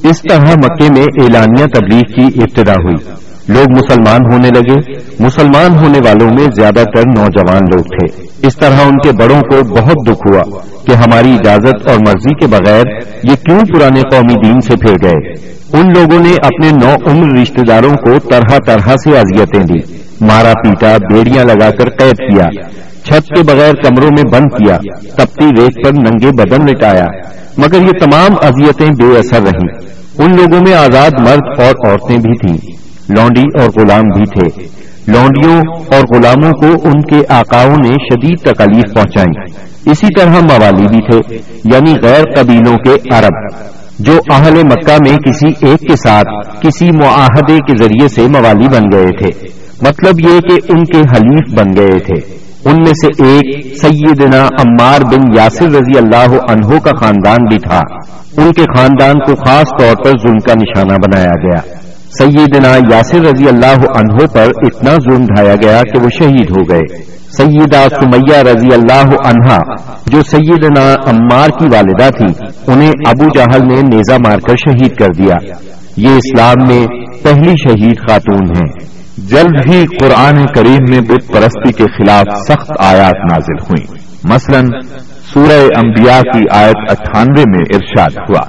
اس طرح مکے میں اعلانیہ تبلیغ کی ابتدا ہوئی۔ لوگ مسلمان ہونے لگے۔ مسلمان ہونے والوں میں زیادہ تر نوجوان لوگ تھے۔ اس طرح ان کے بڑوں کو بہت دکھ ہوا کہ ہماری اجازت اور مرضی کے بغیر یہ کیوں پرانے قومی دین سے پھر گئے؟ ان لوگوں نے اپنے نو عمر رشتے داروں کو طرح طرح سے اذیتیں دی مارا پیٹا، بیڑیاں لگا کر قید کیا۔ چھت کے بغیر کمروں میں بند کیا۔ تپتی ریت پر ننگے بدن لٹایا۔ مگر یہ تمام اذیتیں بے اثر رہیں۔ ان لوگوں میں آزاد مرد اور عورتیں بھی تھیں۔ لونڈی اور غلام بھی تھے۔ لونڈیوں اور غلاموں کو ان کے آقاؤں نے شدید تکلیف پہنچائی۔ اسی طرح موالی بھی تھے یعنی غیر قبیلوں کے عرب۔ جو اہل مکہ میں کسی ایک کے ساتھ کسی معاہدے کے ذریعے سے موالی بن گئے تھے۔ مطلب یہ کہ ان کے حلیف بن گئے تھے۔ ان میں سے ایک سیدنا عمار بن یاسر رضی اللہ عنہ کا خاندان بھی تھا۔ ان کے خاندان کو خاص طور پر ظلم کا نشانہ بنایا گیا۔ سیدنا یاسر رضی اللہ عنہ پر اتنا ظلم ڈھایا گیا کہ وہ شہید ہو گئے۔ سیدہ سمیہ رضی اللہ عنہا جو سیدنا عمار کی والدہ تھی، انہیں ابو جہل نے نیزہ مار کر شہید کر دیا۔ یہ اسلام میں پہلی شہید خاتون ہیں جلد ہی قرآن کریم میں بت پرستی کے خلاف سخت آیات نازل ہوئی مثلا سورہ انبیاء کی آیت اٹھانوے میں ارشاد ہوا۔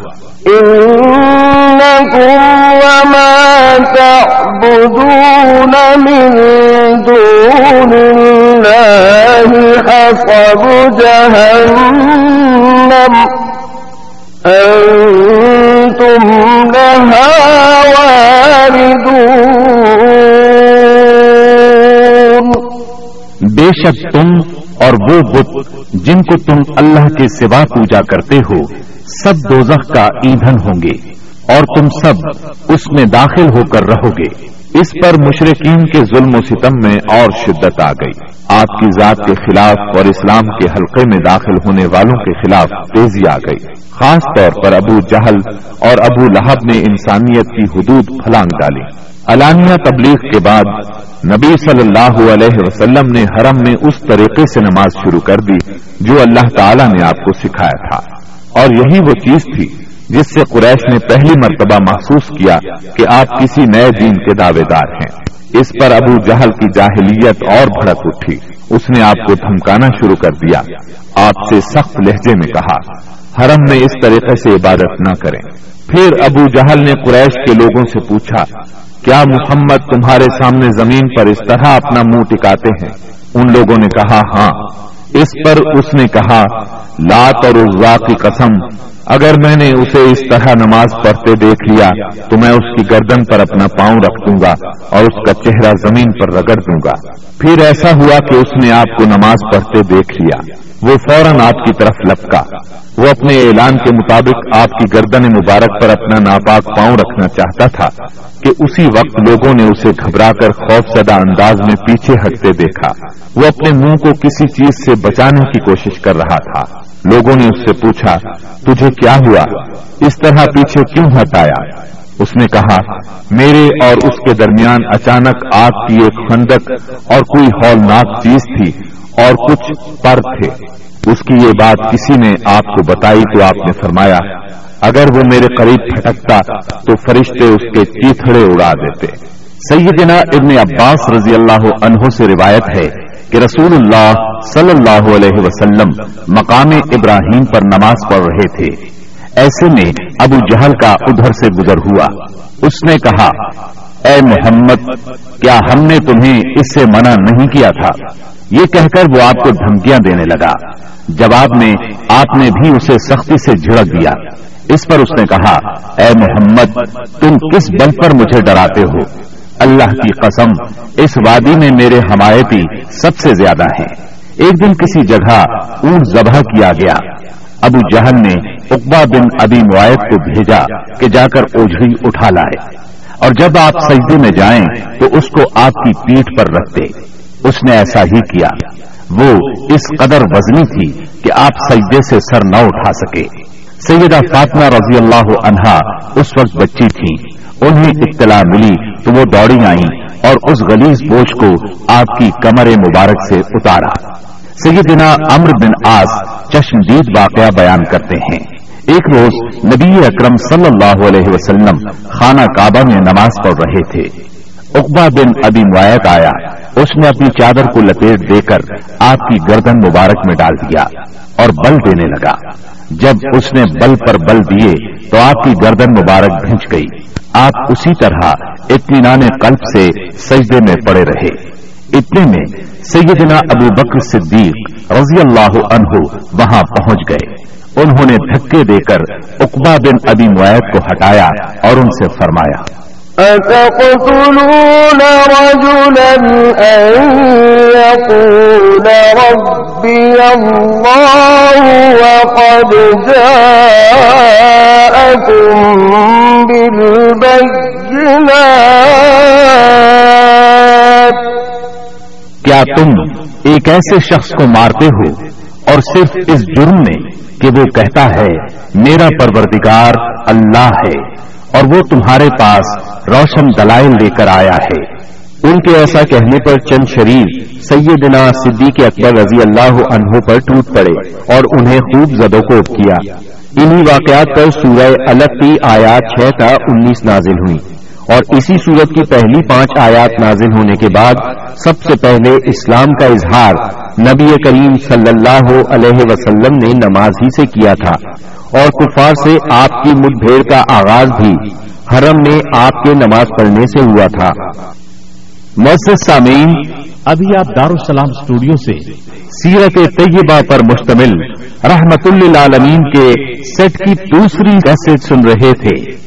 أنتم بے شک تم اور وہ بت جن کو تم اللہ کے سوا پوجا کرتے ہو، سب دوزخ کا ایندھن ہوں گے اور تم سب اس میں داخل ہو کر رہو گے۔ اس پر مشرقین کے ظلم و ستم میں اور شدت آ گئی۔ آپ کی ذات کے خلاف اور اسلام کے حلقے میں داخل ہونے والوں کے خلاف تیزی آ گئی۔ خاص طور پر ابو جہل اور ابو لہب نے انسانیت کی حدود پھلانگ ڈالی۔ علانیہ تبلیغ کے بعد نبی صلی اللہ علیہ وسلم نے حرم میں اس طریقے سے نماز شروع کر دی جو اللہ تعالی نے آپ کو سکھایا تھا۔ اور یہی وہ چیز تھی جس سے قریش نے پہلی مرتبہ محسوس کیا کہ آپ کسی نئے دین کے دعوے دار ہیں۔ اس پر ابو جہل کی جاہلیت اور بھڑک اٹھی۔ اس نے آپ کو دھمکانا شروع کر دیا۔ آپ سے سخت لہجے میں کہا، حرم میں اس طریقے سے عبادت نہ کریں۔ پھر ابو جہل نے قریش کے لوگوں سے پوچھا کیا محمد تمہارے سامنے زمین پر اس طرح اپنا منہ ٹکاتے ہیں؟ ان لوگوں نے کہا ہاں۔ اس پر اس نے کہا لات اور عزا کی قسم اگر میں نے اسے اس طرح نماز پڑھتے دیکھ لیا تو میں اس کی گردن پر اپنا پاؤں رکھ دوں گا اور اس کا چہرہ زمین پر رگڑ دوں گا۔ پھر ایسا ہوا کہ اس نے آپ کو نماز پڑھتے دیکھ لیا۔ وہ فوراً آپ کی طرف لپکا۔ وہ اپنے اعلان کے مطابق آپ کی گردن مبارک پر اپنا ناپاک پاؤں رکھنا چاہتا تھا کہ اسی وقت لوگوں نے اسے گھبرا کر خوف زدہ انداز میں پیچھے ہٹتے دیکھا۔ وہ اپنے منہ کو کسی چیز سے بچانے کی کوشش کر رہا تھا۔ لوگوں نے اس سے پوچھا، تجھے کیا ہوا؟ اس طرح پیچھے کیوں ہٹایا؟ اس نے کہا، میرے اور اس کے درمیان اچانک آگ کی ایک خندق اور کوئی ہولناک چیز تھی اور کچھ پر تھے۔ اس کی یہ بات کسی نے آپ کو بتائی تو آپ نے فرمایا، اگر وہ میرے قریب پھٹکتا تو فرشتے اس کے چیتڑے اڑا دیتے۔ سیدنا ابن عباس رضی اللہ عنہ سے روایت ہے کہ رسول اللہ صلی اللہ علیہ وسلم مقام ابراہیم پر نماز پڑھ رہے تھے۔ ایسے میں ابو جہل کا ادھر سے گزر ہوا۔ اس نے کہا، اے محمد، کیا ہم نے تمہیں اس سے منع نہیں کیا تھا؟ یہ کہہ کر وہ آپ کو دھمکیاں دینے لگا۔ جواب میں آپ نے بھی اسے سختی سے جھڑک دیا۔ اس پر اس نے کہا، اے محمد، تم کس بل پر مجھے ڈراتے ہو؟ اللہ کی قسم، اس وادی میں میرے حمایتی سب سے زیادہ ہیں۔ ایک دن کسی جگہ اونٹ ذبح کیا گیا۔ ابو جہل نے اقبا بن ابی معائد کو بھیجا کہ جا کر اوجھڑی اٹھا لائے۔ اور جب آپ سجدے میں جائیں تو اس کو آپ کی پیٹھ پر رکھتے اس نے ایسا ہی کیا۔ وہ اس قدر وزنی تھی کہ آپ سجدے سے سر نہ اٹھا سکے۔ سیدہ فاطمہ رضی اللہ عنہا اس وقت بچی تھی انہیں اطلاع ملی تو وہ دوڑی آئیں اور اس غلیظ بوجھ کو آپ کی کمر مبارک سے اتارا۔ سیدنا امر بن آس چشمدید واقعہ بیان کرتے ہیں۔ ایک روز نبی اکرم صلی اللہ علیہ وسلم خانہ کعبہ میں نماز پڑھ رہے تھے۔ اقبا بن ابی معیت آیا۔ اس نے اپنی چادر کو لپیٹ دے کر آپ کی گردن مبارک میں ڈال دیا اور بل دینے لگا۔ جب اس نے بل پر بل دیے تو آپ کی گردن مبارک بھنچ گئی۔ آپ اسی طرح اطمینان قلب سے سجدے میں پڑے رہے۔ اتنے میں سیدنا ابو بکر صدیق رضی اللہ عنہ وہاں پہنچ گئے۔ انہوں نے دھکے دے کر اقبا بن ابی معیت کو ہٹایا اور ان سے فرمایا أتقتلون رجلا أن يقول ربي الله وقد جاءكم بالبينات کیا تم ایک ایسے شخص کو مارتے ہو اور صرف اس جرم میں کہ وہ کہتا ہے، میرا پروردگار اللہ ہے۔ اور وہ تمہارے پاس روشن دلائل لے کر آیا ہے۔ ان کے ایسا کہنے پر چند شریف سیدنا صدیق اکبر رضی اللہ عنہ پر ٹوٹ پڑے اور انہیں خوب زدوکوب کیا۔ انہی واقعات پر سورہ الگ کی آیات چھ کا انیس نازل ہوئی۔ اور اسی صورت کی پہلی پانچ آیات نازل ہونے کے بعد سب سے پہلے اسلام کا اظہار نبی کریم صلی اللہ علیہ وسلم نے نماز ہی سے کیا تھا اور کفار سے آپ کی مٹ بھیڑ کا آغاز بھی حرم میں آپ کے نماز پڑھنے سے ہوا تھا۔ مسجد سامعین، ابھی آپ دارالسلام اسٹوڈیو سے سیرت طیبہ پر مشتمل رحمت اللہ کے سیٹ کی دوسری کیسٹ سن رہے تھے۔